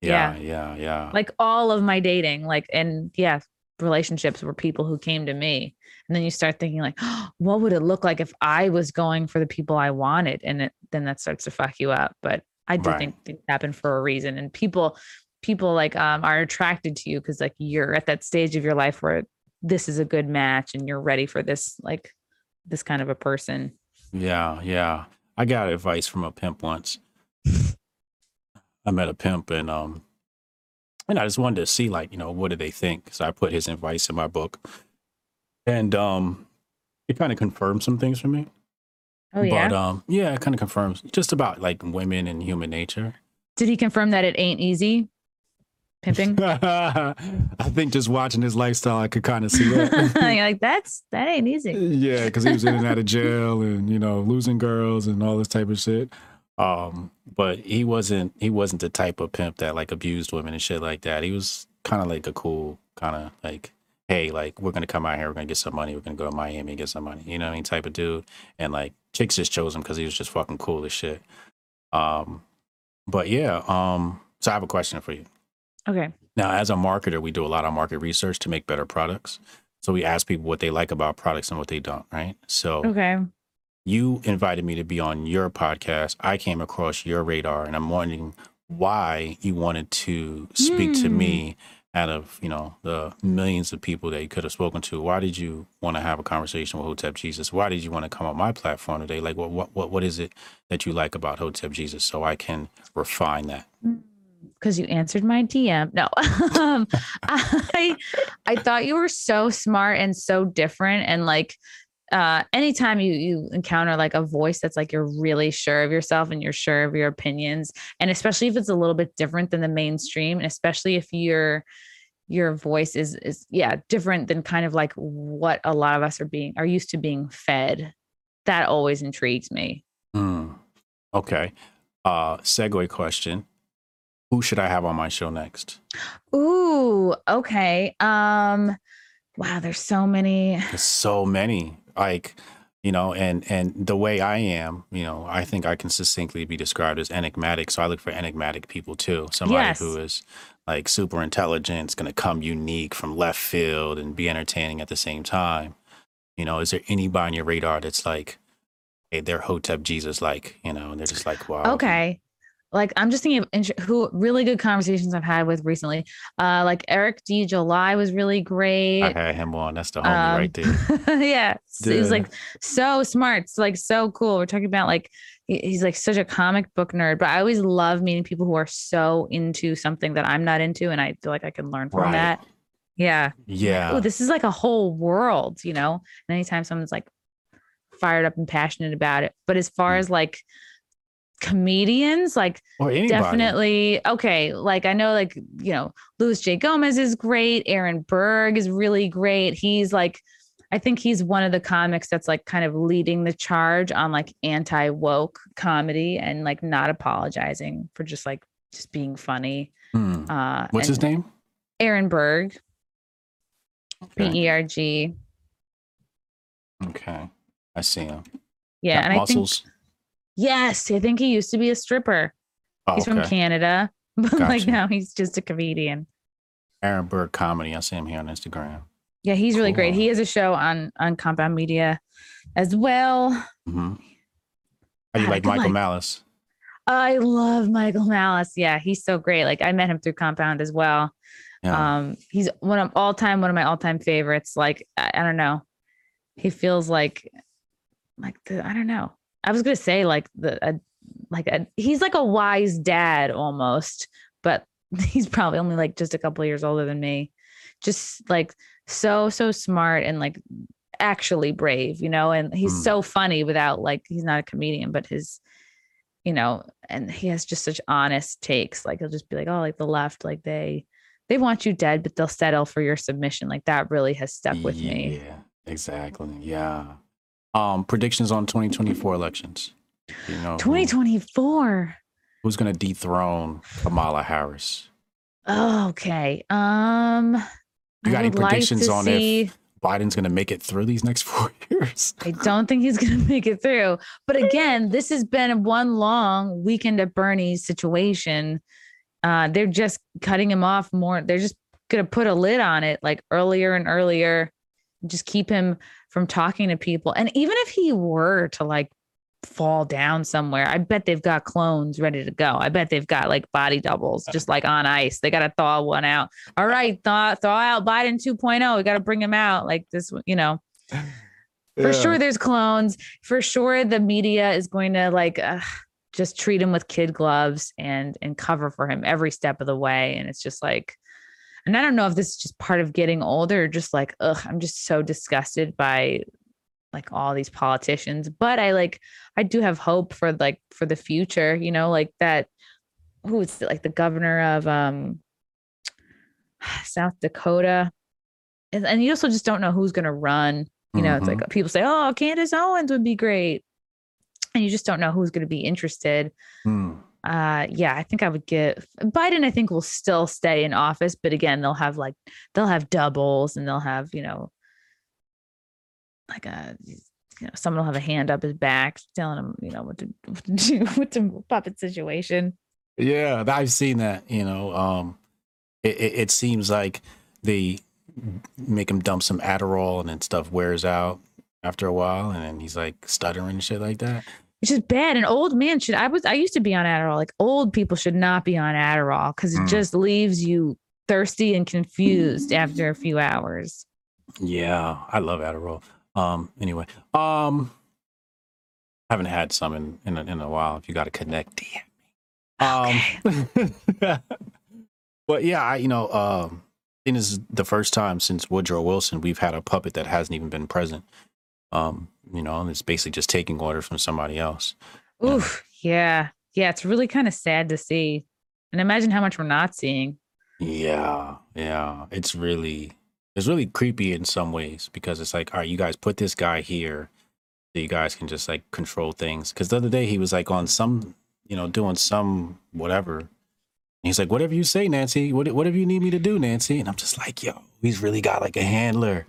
Yeah. yeah, yeah, yeah. like all of my dating, like and yeah, relationships were people who came to me. And then you start thinking like, what would it look like if I was going for the people I wanted? And it, then that starts to fuck you up. But I do Right. think things happen for a reason. And people people like um are attracted to you because like you're at that stage of your life where this is a good match and you're ready for this like this kind of a person. Yeah, yeah. I got advice from a pimp once. I met a pimp and um and I just wanted to see like, you know, what do they think? So I put his advice in my book. And um it kind of confirmed some things for me. Oh yeah. But um yeah, it kind of confirms just about like women and human nature. Did he confirm that it ain't easy? Pimping? I think just watching his lifestyle I could kind of see that. like, that's that ain't easy. Yeah, because he was in and out of jail and you know losing girls and all this type of shit. Um, but he wasn't he wasn't the type of pimp that like abused women and shit like that. He was kind of like a cool kind of like, hey, like we're gonna come out here, we're gonna get some money, we're gonna go to Miami and get some money, you know what I mean, type of dude. And like chicks just chose him because he was just fucking cool as shit. Um, but yeah, um, so I have a question for you. Okay. Now, as a marketer, we do a lot of market research to make better products. So we ask people what they like about products and what they don't, right? So Okay. you invited me to be on your podcast. I came across your radar and I'm wondering why you wanted to speak to Hmm. me out of, you know, the millions of people that you could have spoken to. Why did you want to have a conversation with Hotep Jesus? Why did you want to come on my platform today? Like what what what, what is it that you like about Hotep Jesus so I can refine that? Because you answered my DM. No, um, I I thought you were so smart and so different, and like uh, anytime you you encounter like a voice that's like you're really sure of yourself and you're sure of your opinions, and especially if it's a little bit different than the mainstream, and especially if your your voice is is yeah different than kind of like what a lot of us are being are used to being fed. That always intrigues me. Hmm. Okay. Uh, segue question: Who should I have on my show next? Ooh, okay. Um, wow, there's so many. There's so many. Like, you know, and and the way I am, you know, I think I can succinctly be described as enigmatic. So I look for enigmatic people too. Somebody Yes. who is like super intelligent, is to come unique from left field and be entertaining at the same time. You know, is there anybody on your radar that's like, hey, they're Hotep Jesus like, you know, and they're just like, wow. Okay. Like I'm just thinking of who really good conversations I've had with recently. Uh, like Eric D. July was really great. I had him on. That's the homie Um, right there. yeah, s- he's like so smart. It's like so cool. We're talking about like he's like such a comic book nerd, but I always love meeting people who are so into something that I'm not into, and I feel like I can learn from Right. that. Yeah. Yeah. Oh, this is like a whole world, you know. And anytime someone's like fired up and passionate about it, but as far Mm. as like comedians, like or anybody. definitely okay. Like I know, like you know, Louis J. Gomez is great. Aaron Berg is really great. He's like, I think he's one of the comics that's like kind of leading the charge on like anti woke comedy and like not apologizing for just like just being funny. Hmm. Uh, What's his name? Aaron Berg, B Okay. E R G. okay. I see him. Yeah, Got and I think muscles. Yes, I think he used to be a stripper. Oh, He's from. Canada, but like now he's just a comedian. Aaron Berg comedy. I see him here on Instagram. Yeah, he's really great. He has a show on on Compound Media as well. hmm How you I like Michael like- Malice? I love Michael Malice. Yeah, he's so great. Like I met him through Compound as well. Yeah. Um, he's one of all time one of my all time favorites. Like I, I don't know, he feels like like the I don't know. I was gonna say like the a, like a he's like a wise dad almost, but he's probably only like just a couple of years older than me. Just like so so smart and like actually brave, you know. And he's Mm. so funny without like he's not a comedian, but his you know, and he has just such honest takes. Like he'll just be like, oh, like the left, like they they want you dead, but they'll settle for your submission. Like that really has stuck with me. Yeah, exactly. Yeah. Um, predictions on 2024 elections. You know, who- 2024. who's going to dethrone Kamala Harris? Oh, okay. Um You got any would like predictions on see, if Biden's going to make it through these next four years? I don't think he's gonna make it through. But again, this has been one long weekend at Bernie's situation. Uh, they're just cutting him off more. They're just gonna put a lid on it like earlier and earlier, just keep him from talking to people. And even if he were to like fall down somewhere, I bet they've got clones ready to go. I bet they've got like body doubles just like on ice. They gotta thaw one out. All right, thaw, thaw out Biden 2.0. We gotta bring him out like this, you know. For sure, there's clones. For sure, the media is going to like uh, just treat him with kid gloves and and cover for him every step of the way. And it's just like, and I don't know if this is just part of getting older, or just like, ugh, I'm just so disgusted by like all these politicians. But I like, I do have hope for like for the future. You know, like that. Who is it? Like the governor of um South Dakota. And, and you also just don't know who's going to run. You know, it's Mhm. like people say, "Oh, Candace Owens would be great," and you just don't know who's going to be interested. Hmm. Uh, yeah, I think I would give Biden. I think will still stay in office, but again, they'll have like they'll have doubles, and they'll have you know, like a you know, someone will have a hand up his back telling him you know what to what to do with the puppet situation. Yeah, I've seen that. You know, um, it, it, it seems like they make him dump some Adderall and then stuff wears out after a while, and then he's like stuttering and shit like that. It's just bad. An old man should. I was. I used to be on Adderall. Like old people should not be on Adderall because it Mm. just leaves you thirsty and confused after a few hours. Yeah, I love Adderall. Um, anyway, um, I haven't had some in in a, in a while. If you got to connect, DM me. Um, but yeah, I you know, um, I think this is the first time since Woodrow Wilson we've had a puppet that hasn't even been present. Um, you know, and it's basically just taking orders from somebody else. Oof. Yeah. Yeah. It's really kind of sad to see. And imagine how much we're not seeing. Yeah, yeah. It's really it's really creepy in some ways because it's like, all right, you guys put this guy here so you guys can just like control things. Because the other day he was like on some, you know, doing some whatever. He's like, whatever you say, Nancy. What whatever you need me to do, Nancy. And I'm just like, yo, he's really got like a handler,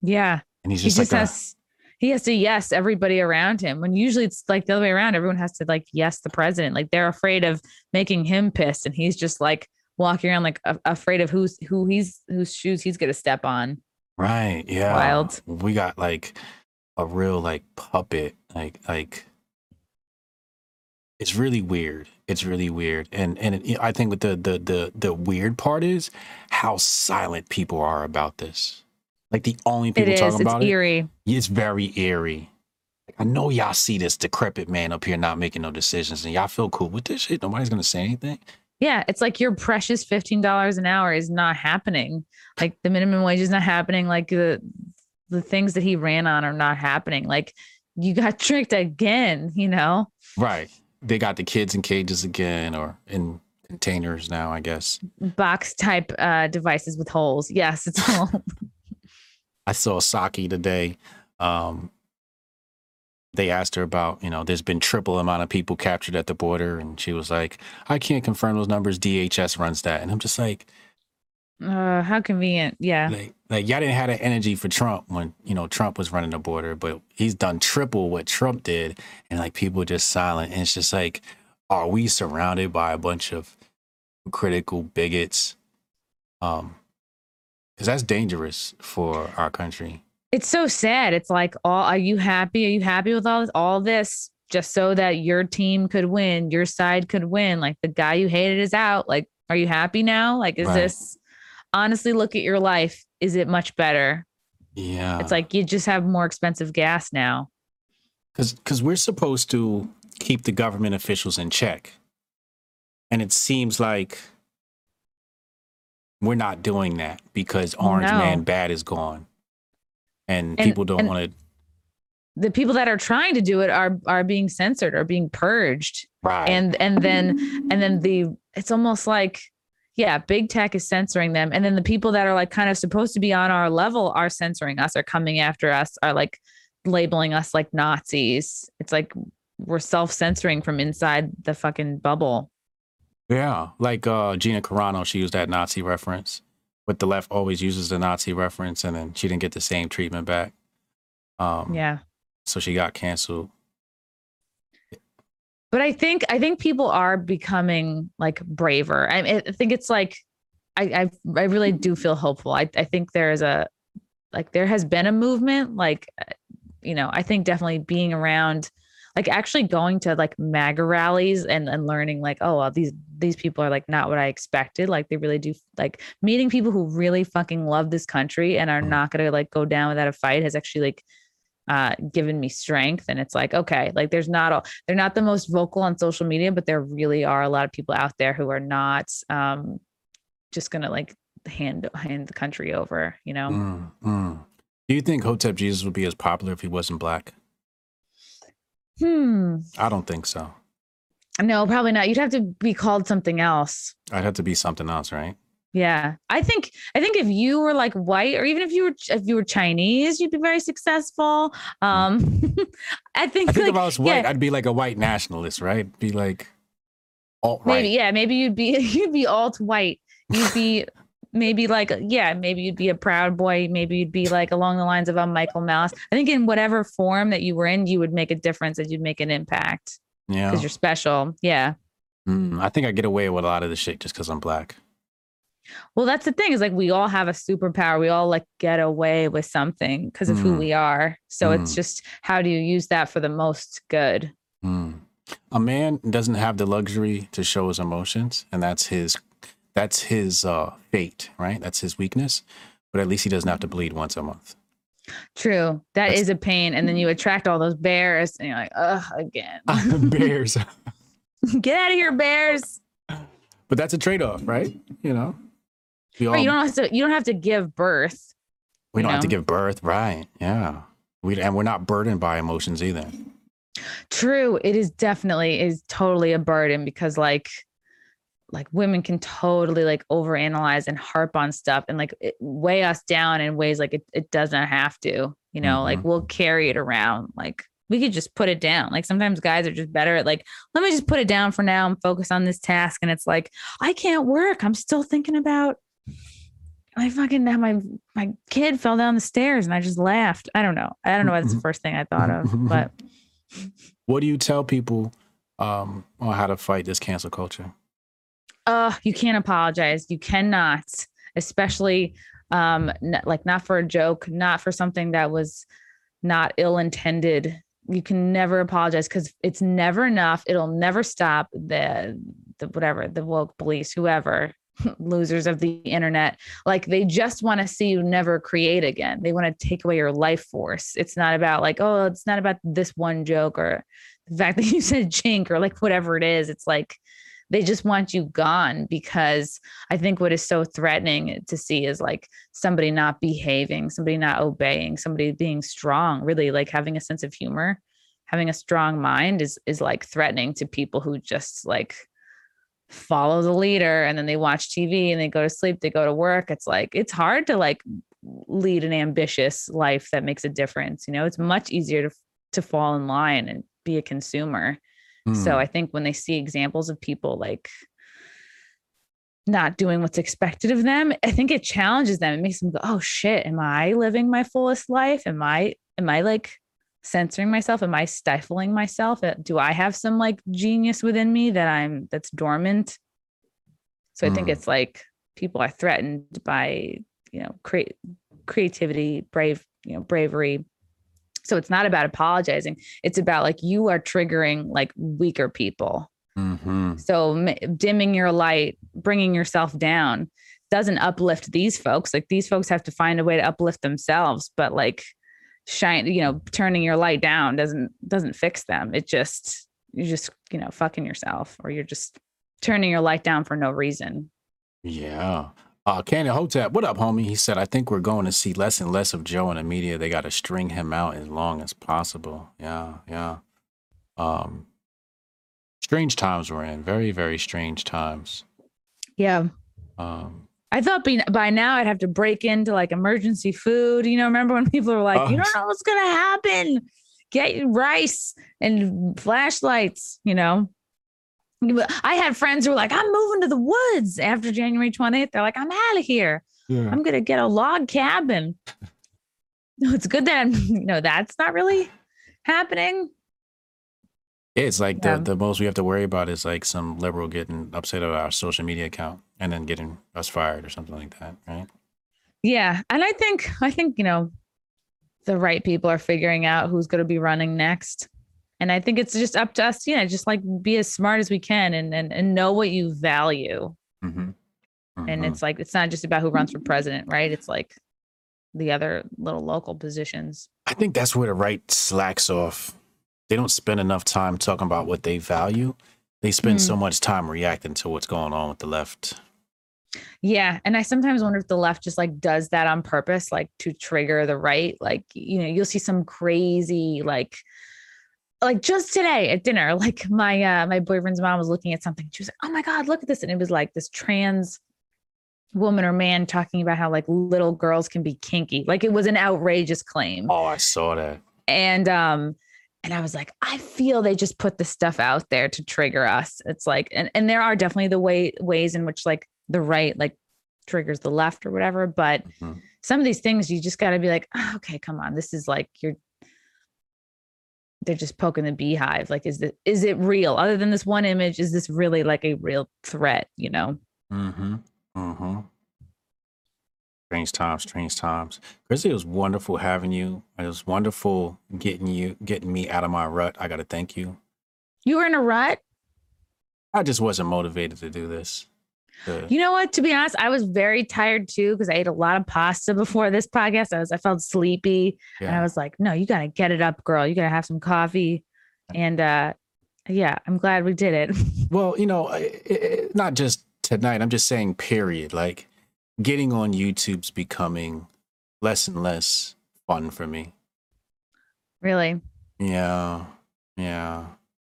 Yeah. and he's He just, just like, a- has he has to yes everybody around him when usually it's like the other way around. Everyone has to like yes the president. Like they're afraid of making him pissed, and he's just like walking around like a- afraid of who's who he's whose shoes he's gonna step on. right, yeah, Wild. We got like a real like puppet, like like. It's really weird. It's really weird, and and it, I think what the the the the weird part is how silent people are about this. Like the only It people is. talking It's about it eerie. It's very eerie. Like, I know y'all see this decrepit man up here not making no decisions, and y'all feel cool with this shit. Nobody's gonna say anything. Yeah, it's like your precious fifteen dollars an hour is not happening. Like the minimum wage is not happening. Like the the things that he ran on are not happening. Like you got tricked again. You know. Right. They got the kids in cages again, or in containers now, I guess. box type uh devices with holes. Yes, it's all I saw Psaki today. Um, they asked her about, you know, there's been triple amount of people captured at the border, and she was like, "I can't confirm those numbers. DHS runs that," and I'm just like, uh how convenient. Yeah. like like y'all didn't have the energy for Trump when you know Trump was running the border, but he's done triple what Trump did, and like people just silent. And it's just like, are we surrounded by a bunch of critical bigots? Um, because that's dangerous for our country. It's so sad. It's like all are you happy? Are you happy with all this all this just so that your team could win, your side could win? Like the guy you hated is out. Like, are you happy now? Like, is Right. this honestly look at your life? Is it much better? Yeah, It's like you just have more expensive gas now. because because we're supposed to keep the government officials in check, and it seems like we're not doing that because Orange No. Man Bad is gone, and, And- people don't want to. The people that are trying to do it are are being censored or being purged. Right. and and then and then the it's almost like yeah big tech is censoring them and then the people that are like kind of supposed to be on our level are censoring us are coming after us are like labeling us like nazis it's like we're self-censoring from inside the fucking bubble yeah, like uh, Gina Carano, she used that Nazi reference, but the left always uses the Nazi reference, and then she didn't get the same treatment back. Um, yeah So she got canceled. but i think i think people are becoming like braver i, I think it's like I, I i really do feel hopeful i, I think there is a like there has been a movement like uh, you know i think definitely being around like actually going to like maga rallies and and learning like oh well, these these people are like not what i expected like they really do like meeting people who really fucking love this country and are Mhm. not gonna like go down without a fight has actually like uh given me strength and it's like okay like there's not all they're not the most vocal on social media but there really are a lot of people out there who are not um just gonna like hand hand the country over you know Mm, mm. Do you think Hotep Jesus would be as popular if he wasn't black? Hmm. I don't think so. no probably not. You'd have to be called something else. I'd have to be something else, right? yeah. I think i think if you were like white or even if you were if you were chinese you'd be very successful. Um i think, I think like, if I was white, yeah, I'd be like a white nationalist, right? Be like alt maybe yeah maybe you'd be you'd be alt white. You'd be maybe like yeah maybe you'd be a proud boy maybe you'd be like along the lines of a michael malice i think in whatever form that you were in you would make a difference and you'd make an impact Yeah. because you're special yeah Mm, I think I get away with a lot of the shit just because I'm black. well that's the thing is like we all have a superpower we all like get away with something because of who Mm. we are so it's Mm. just how do you use that for the most good Mm. A man doesn't have the luxury to show his emotions, and that's his that's his uh, fate, right? That's his weakness. But at least he doesn't have to bleed once a month. true That is That's- a pain and then you attract all those bears and you're like ugh again Bears. get out of here bears But that's a trade-off, right? You know, we all Right, you don't have to you don't have to give birth we don't have to give birth, right? Yeah. We and we're not burdened by emotions either. True. It is definitely is totally a burden because like like women can totally like overanalyze and harp on stuff and like weigh us down in ways like it, it doesn't have to you know like Mhm. we'll carry it around like we could just put it down like sometimes guys are just better at like let me just put it down for now and focus on this task and it's like i can't work i'm still thinking about I fucking my my kid fell down the stairs and I just laughed. I don't know. I don't know. That's the first thing I thought of. But What do you tell people um, on how to fight this cancel culture? Uh you can't apologize. You cannot especially um n- like not for a joke not for something that was not ill intended you can never apologize because it's never enough. It'll never stop the the whatever the woke police whoever losers of the internet. Like they just want to see you never create again. They want to take away your life force. It's not about like oh it's not about this one joke or the fact that you said chink or like whatever it is. It's like they just want you gone because I think what is so threatening to see is like somebody not behaving, somebody not obeying, somebody being strong, really like having a sense of humor, having a strong mind is is like threatening to people who just like follow the leader and then they watch TV and they go to sleep, they go to work. It's like it's hard to like lead an ambitious life that makes a difference. You know, it's much easier to to fall in line and be a consumer. So Hmm. I think when they see examples of people like not doing what's expected of them, I think it challenges them. It makes them go, "Oh shit, am I living my fullest life? Am I am I like censoring myself? Am I stifling myself? Uh, Do I have some like genius within me that I'm that's dormant?" So I think Mm. it's like people are threatened by, you know, create creativity, brave, you know, bravery. So it's not about apologizing. It's about like you are triggering like weaker people. Mhm. So m- dimming your light, bringing yourself down doesn't uplift these folks. Like these folks have to find a way to uplift themselves, but like shine, you know, turning your light down doesn't doesn't fix them. It just you're just, you know, fucking yourself or you're just turning your light down for no reason. Yeah. Uh, Canyon Hotep, what up, homie? He said, I think we're going to see less and less of Joe in the media. They got to string him out as long as possible. Yeah, yeah. Um, strange times we're in. Very, very strange times. Yeah. Um, I thought by, by now I'd have to break into like emergency food. You know, remember when people were like, Oh. you don't know what's going to happen? Get rice and flashlights, you know? I had friends who were like, I'm moving to the woods after January 20th. They're like, I'm out of here. yeah. I'm going to get a log cabin. No, it's good that I'm, you know, that's not really happening. It's like Yeah. the, the most we have to worry about is like some liberal getting upset about our social media account and then getting us fired or something like that, right? Yeah. And I think, I think, you know, the right people are figuring out who's going to be running next. And I think it's just up to us, you know, just like be as smart as we can and and, and know what you value. Mm-hmm. And it's like it's not just about who runs for president, right? It's like the other little local positions. I think that's where the right slacks off. They don't spend enough time talking about what they value. They spend Hmm. so much time reacting to what's going on with the left. Yeah. And I sometimes wonder if the left just like does that on purpose, like to trigger the right. Like, you know, you'll see some crazy, like, like just today at dinner, like my uh my boyfriend's mom was looking at something. She was like, Oh my God, look at this. And it was like this trans woman or man talking about how like little girls can be kinky. Like it was an outrageous claim. Oh, I saw that. and um and i was like i feel they just put the stuff out there to trigger us it's like and, and there are definitely the way ways in which like the right like triggers the left or whatever but Mhm. some of these things you just got to be like "Ah, okay come on this is like you're they're just poking the beehive like is it is it real other than this one image is this really like a real threat you know Mm-hmm. Mm-hmm. Strange times, strange times. Chrissie, it was wonderful having you. It was wonderful getting you, getting me out of my rut. I got to thank you. you were in a rut I just wasn't motivated to do this. You know what? To be honest, I was very tired too because I ate a lot of pasta before this podcast. I was I felt sleepy and I was like, no, you gotta get it up, girl. You gotta have some coffee. And uh yeah, I'm glad we did it. Well, you know, i i not just tonight. I'm just saying, period. Like getting on YouTube's becoming less and less fun for me. really. Yeah, yeah.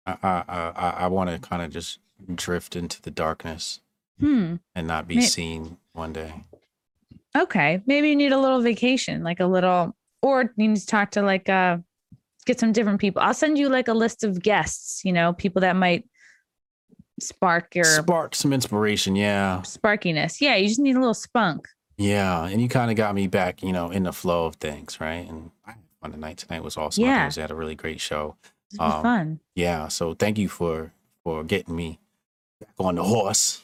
I I I, I want to kind of just drift into the darkness. Hmm. and not be May- seen one day. Okay. Maybe you need a little vacation, like a little, or you need to talk to like uh get some different people. I'll send you like a list of guests, you know, people that might spark your Spark some inspiration, yeah. sparkiness. Yeah, you just need a little spunk. Yeah, and you kind of got me back, you know, in the flow of things, right? And I had fun tonight. Tonight was awesome. I Yeah. we had a really great show. Um, fun. Yeah, so thank you for for getting me back on the horse.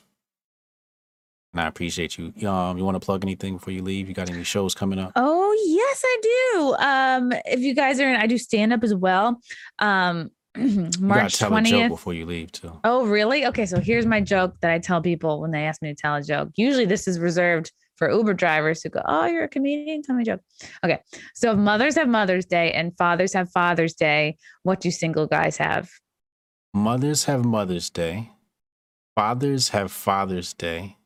And I appreciate you. Um, you want to plug anything before you leave? You got any shows coming up? Oh yes, I do. Um, if you guys are in, I do stand up as well. Um, you March a joke twentieth. before you leave too. Oh, really? Okay, so here's my joke that I tell people when they ask me to tell a joke. Usually, this is reserved for Uber drivers who go, "Oh, you're a comedian. Tell me a joke." Okay, so if mothers have Mother's Day and fathers have Father's Day, what do single guys have? Mothers have Mother's Day. Fathers have Father's Day.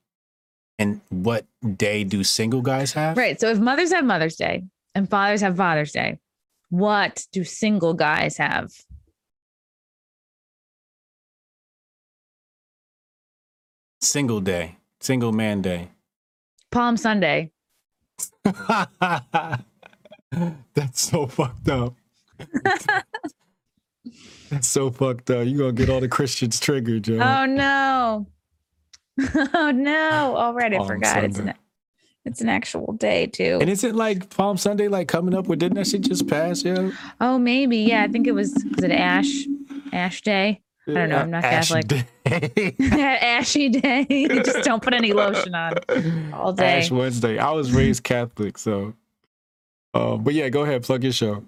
And what day do single guys have? Right. So if mothers have Mother's Day and fathers have Father's Day, what do single guys have? Single day. Single man day. Palm Sunday. That's so fucked up. That's so fucked up. You're gonna get all the Christians triggered, Joe. Oh no. Oh no. All right, I Palm forgot. It's an it's an actual day too. and is it like Palm Sunday like coming up with didn't that shit just pass, yo? Oh, maybe. Yeah, I think it was was it Ash Ash Day? I don't know, I'm not Ash Catholic. Day. Ashy Day. Just don't put any lotion on all day. Ash Wednesday. I was raised Catholic, so uh, but yeah, go ahead, plug your show.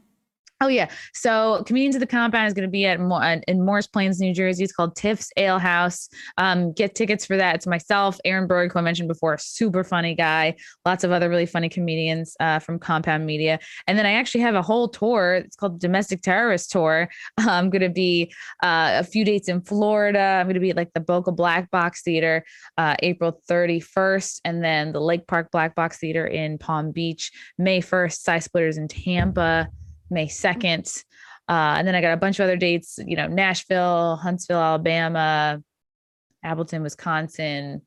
Oh yeah. So Comedians of the Compound is going to be at uh, in Morris Plains, New Jersey. It's called Tiff's Ale House. Um, get tickets for that. It's myself, Aaron Berg, who I mentioned before, super funny guy. Lots of other really funny comedians uh, from Compound Media. And then I actually have a whole tour. It's called Domestic Terrorist Tour. I'm going to be uh, a few dates in Florida. I'm going to be at like the Boca Black Box Theater uh, April 31st, and then the Lake Park Black Box Theater in Palm Beach May 1st. Side Splitters in Tampa. May 2nd. Uh, and then I got a bunch of other dates, you know, Nashville, Huntsville, Alabama, Appleton, Wisconsin.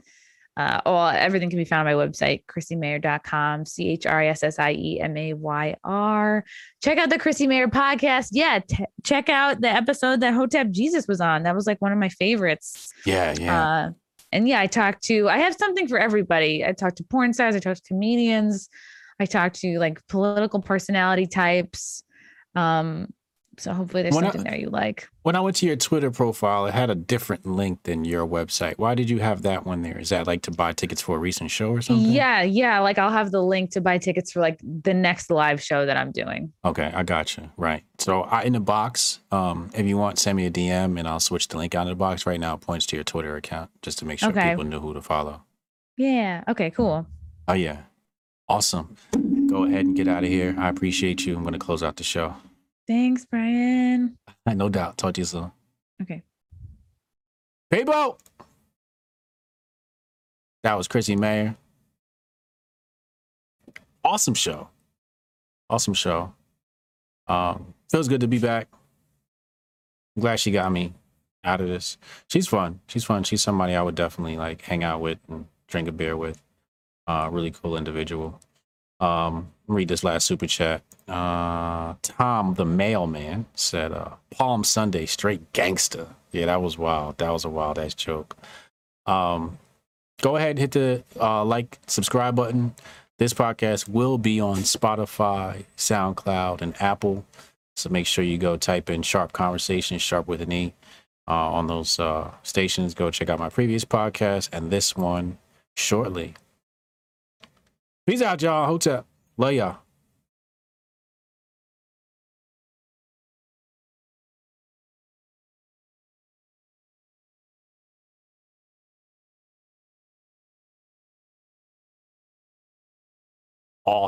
Uh, all everything can be found on my website, chrissiemayr.com, C H R I S S I E M A Y R. Check out the Chrissie Mayr podcast. Yeah, t- check out the episode that Hotep Jesus was on. That was like one of my favorites. Yeah, yeah. Uh, and yeah, I talked to, I have something for everybody. I talked to porn stars, I talked to comedians, I talked to like political personality types. Um, so hopefully there's When I- something there you like. when I went to your Twitter profile, it had a different link than your website. Why did you have that one there? Is that like to buy tickets for a recent show or something? Yeah, yeah. Like I'll have the link to buy tickets for like the next live show that I'm doing. Okay, I got you. Right. So I, in the box, um, if you want, send me a DM and I'll switch the link out of the box. Right now, it points to your Twitter account just to make sure Okay. people know who to follow. Yeah. Okay, cool. Oh yeah, awesome. Go ahead and get out of here. I appreciate you. I'm going to close out the show. Thanks, Brian. No doubt. Talk to you soon. Okay. People. That was Chrissie Mayr. Awesome show. Awesome show. Um, feels good to be back. I'm glad she got me out of this. She's fun. She's fun. She's somebody I would definitely like hang out with and drink a beer with. Uh, really cool individual. Um, read this last super chat. Uh, Tom the mailman said, uh, Palm Sunday straight gangster. Yeah, that was wild. That was a wild ass joke. Um, go ahead and hit the uh, like, subscribe button. This podcast will be on Spotify, SoundCloud, and Apple. So make sure you go type in Sharp Conversations, Sharp with an E, uh, on those uh, stations. Go check out my previous podcast and this one shortly. Peace out, y'all. Hotel. Love y'all.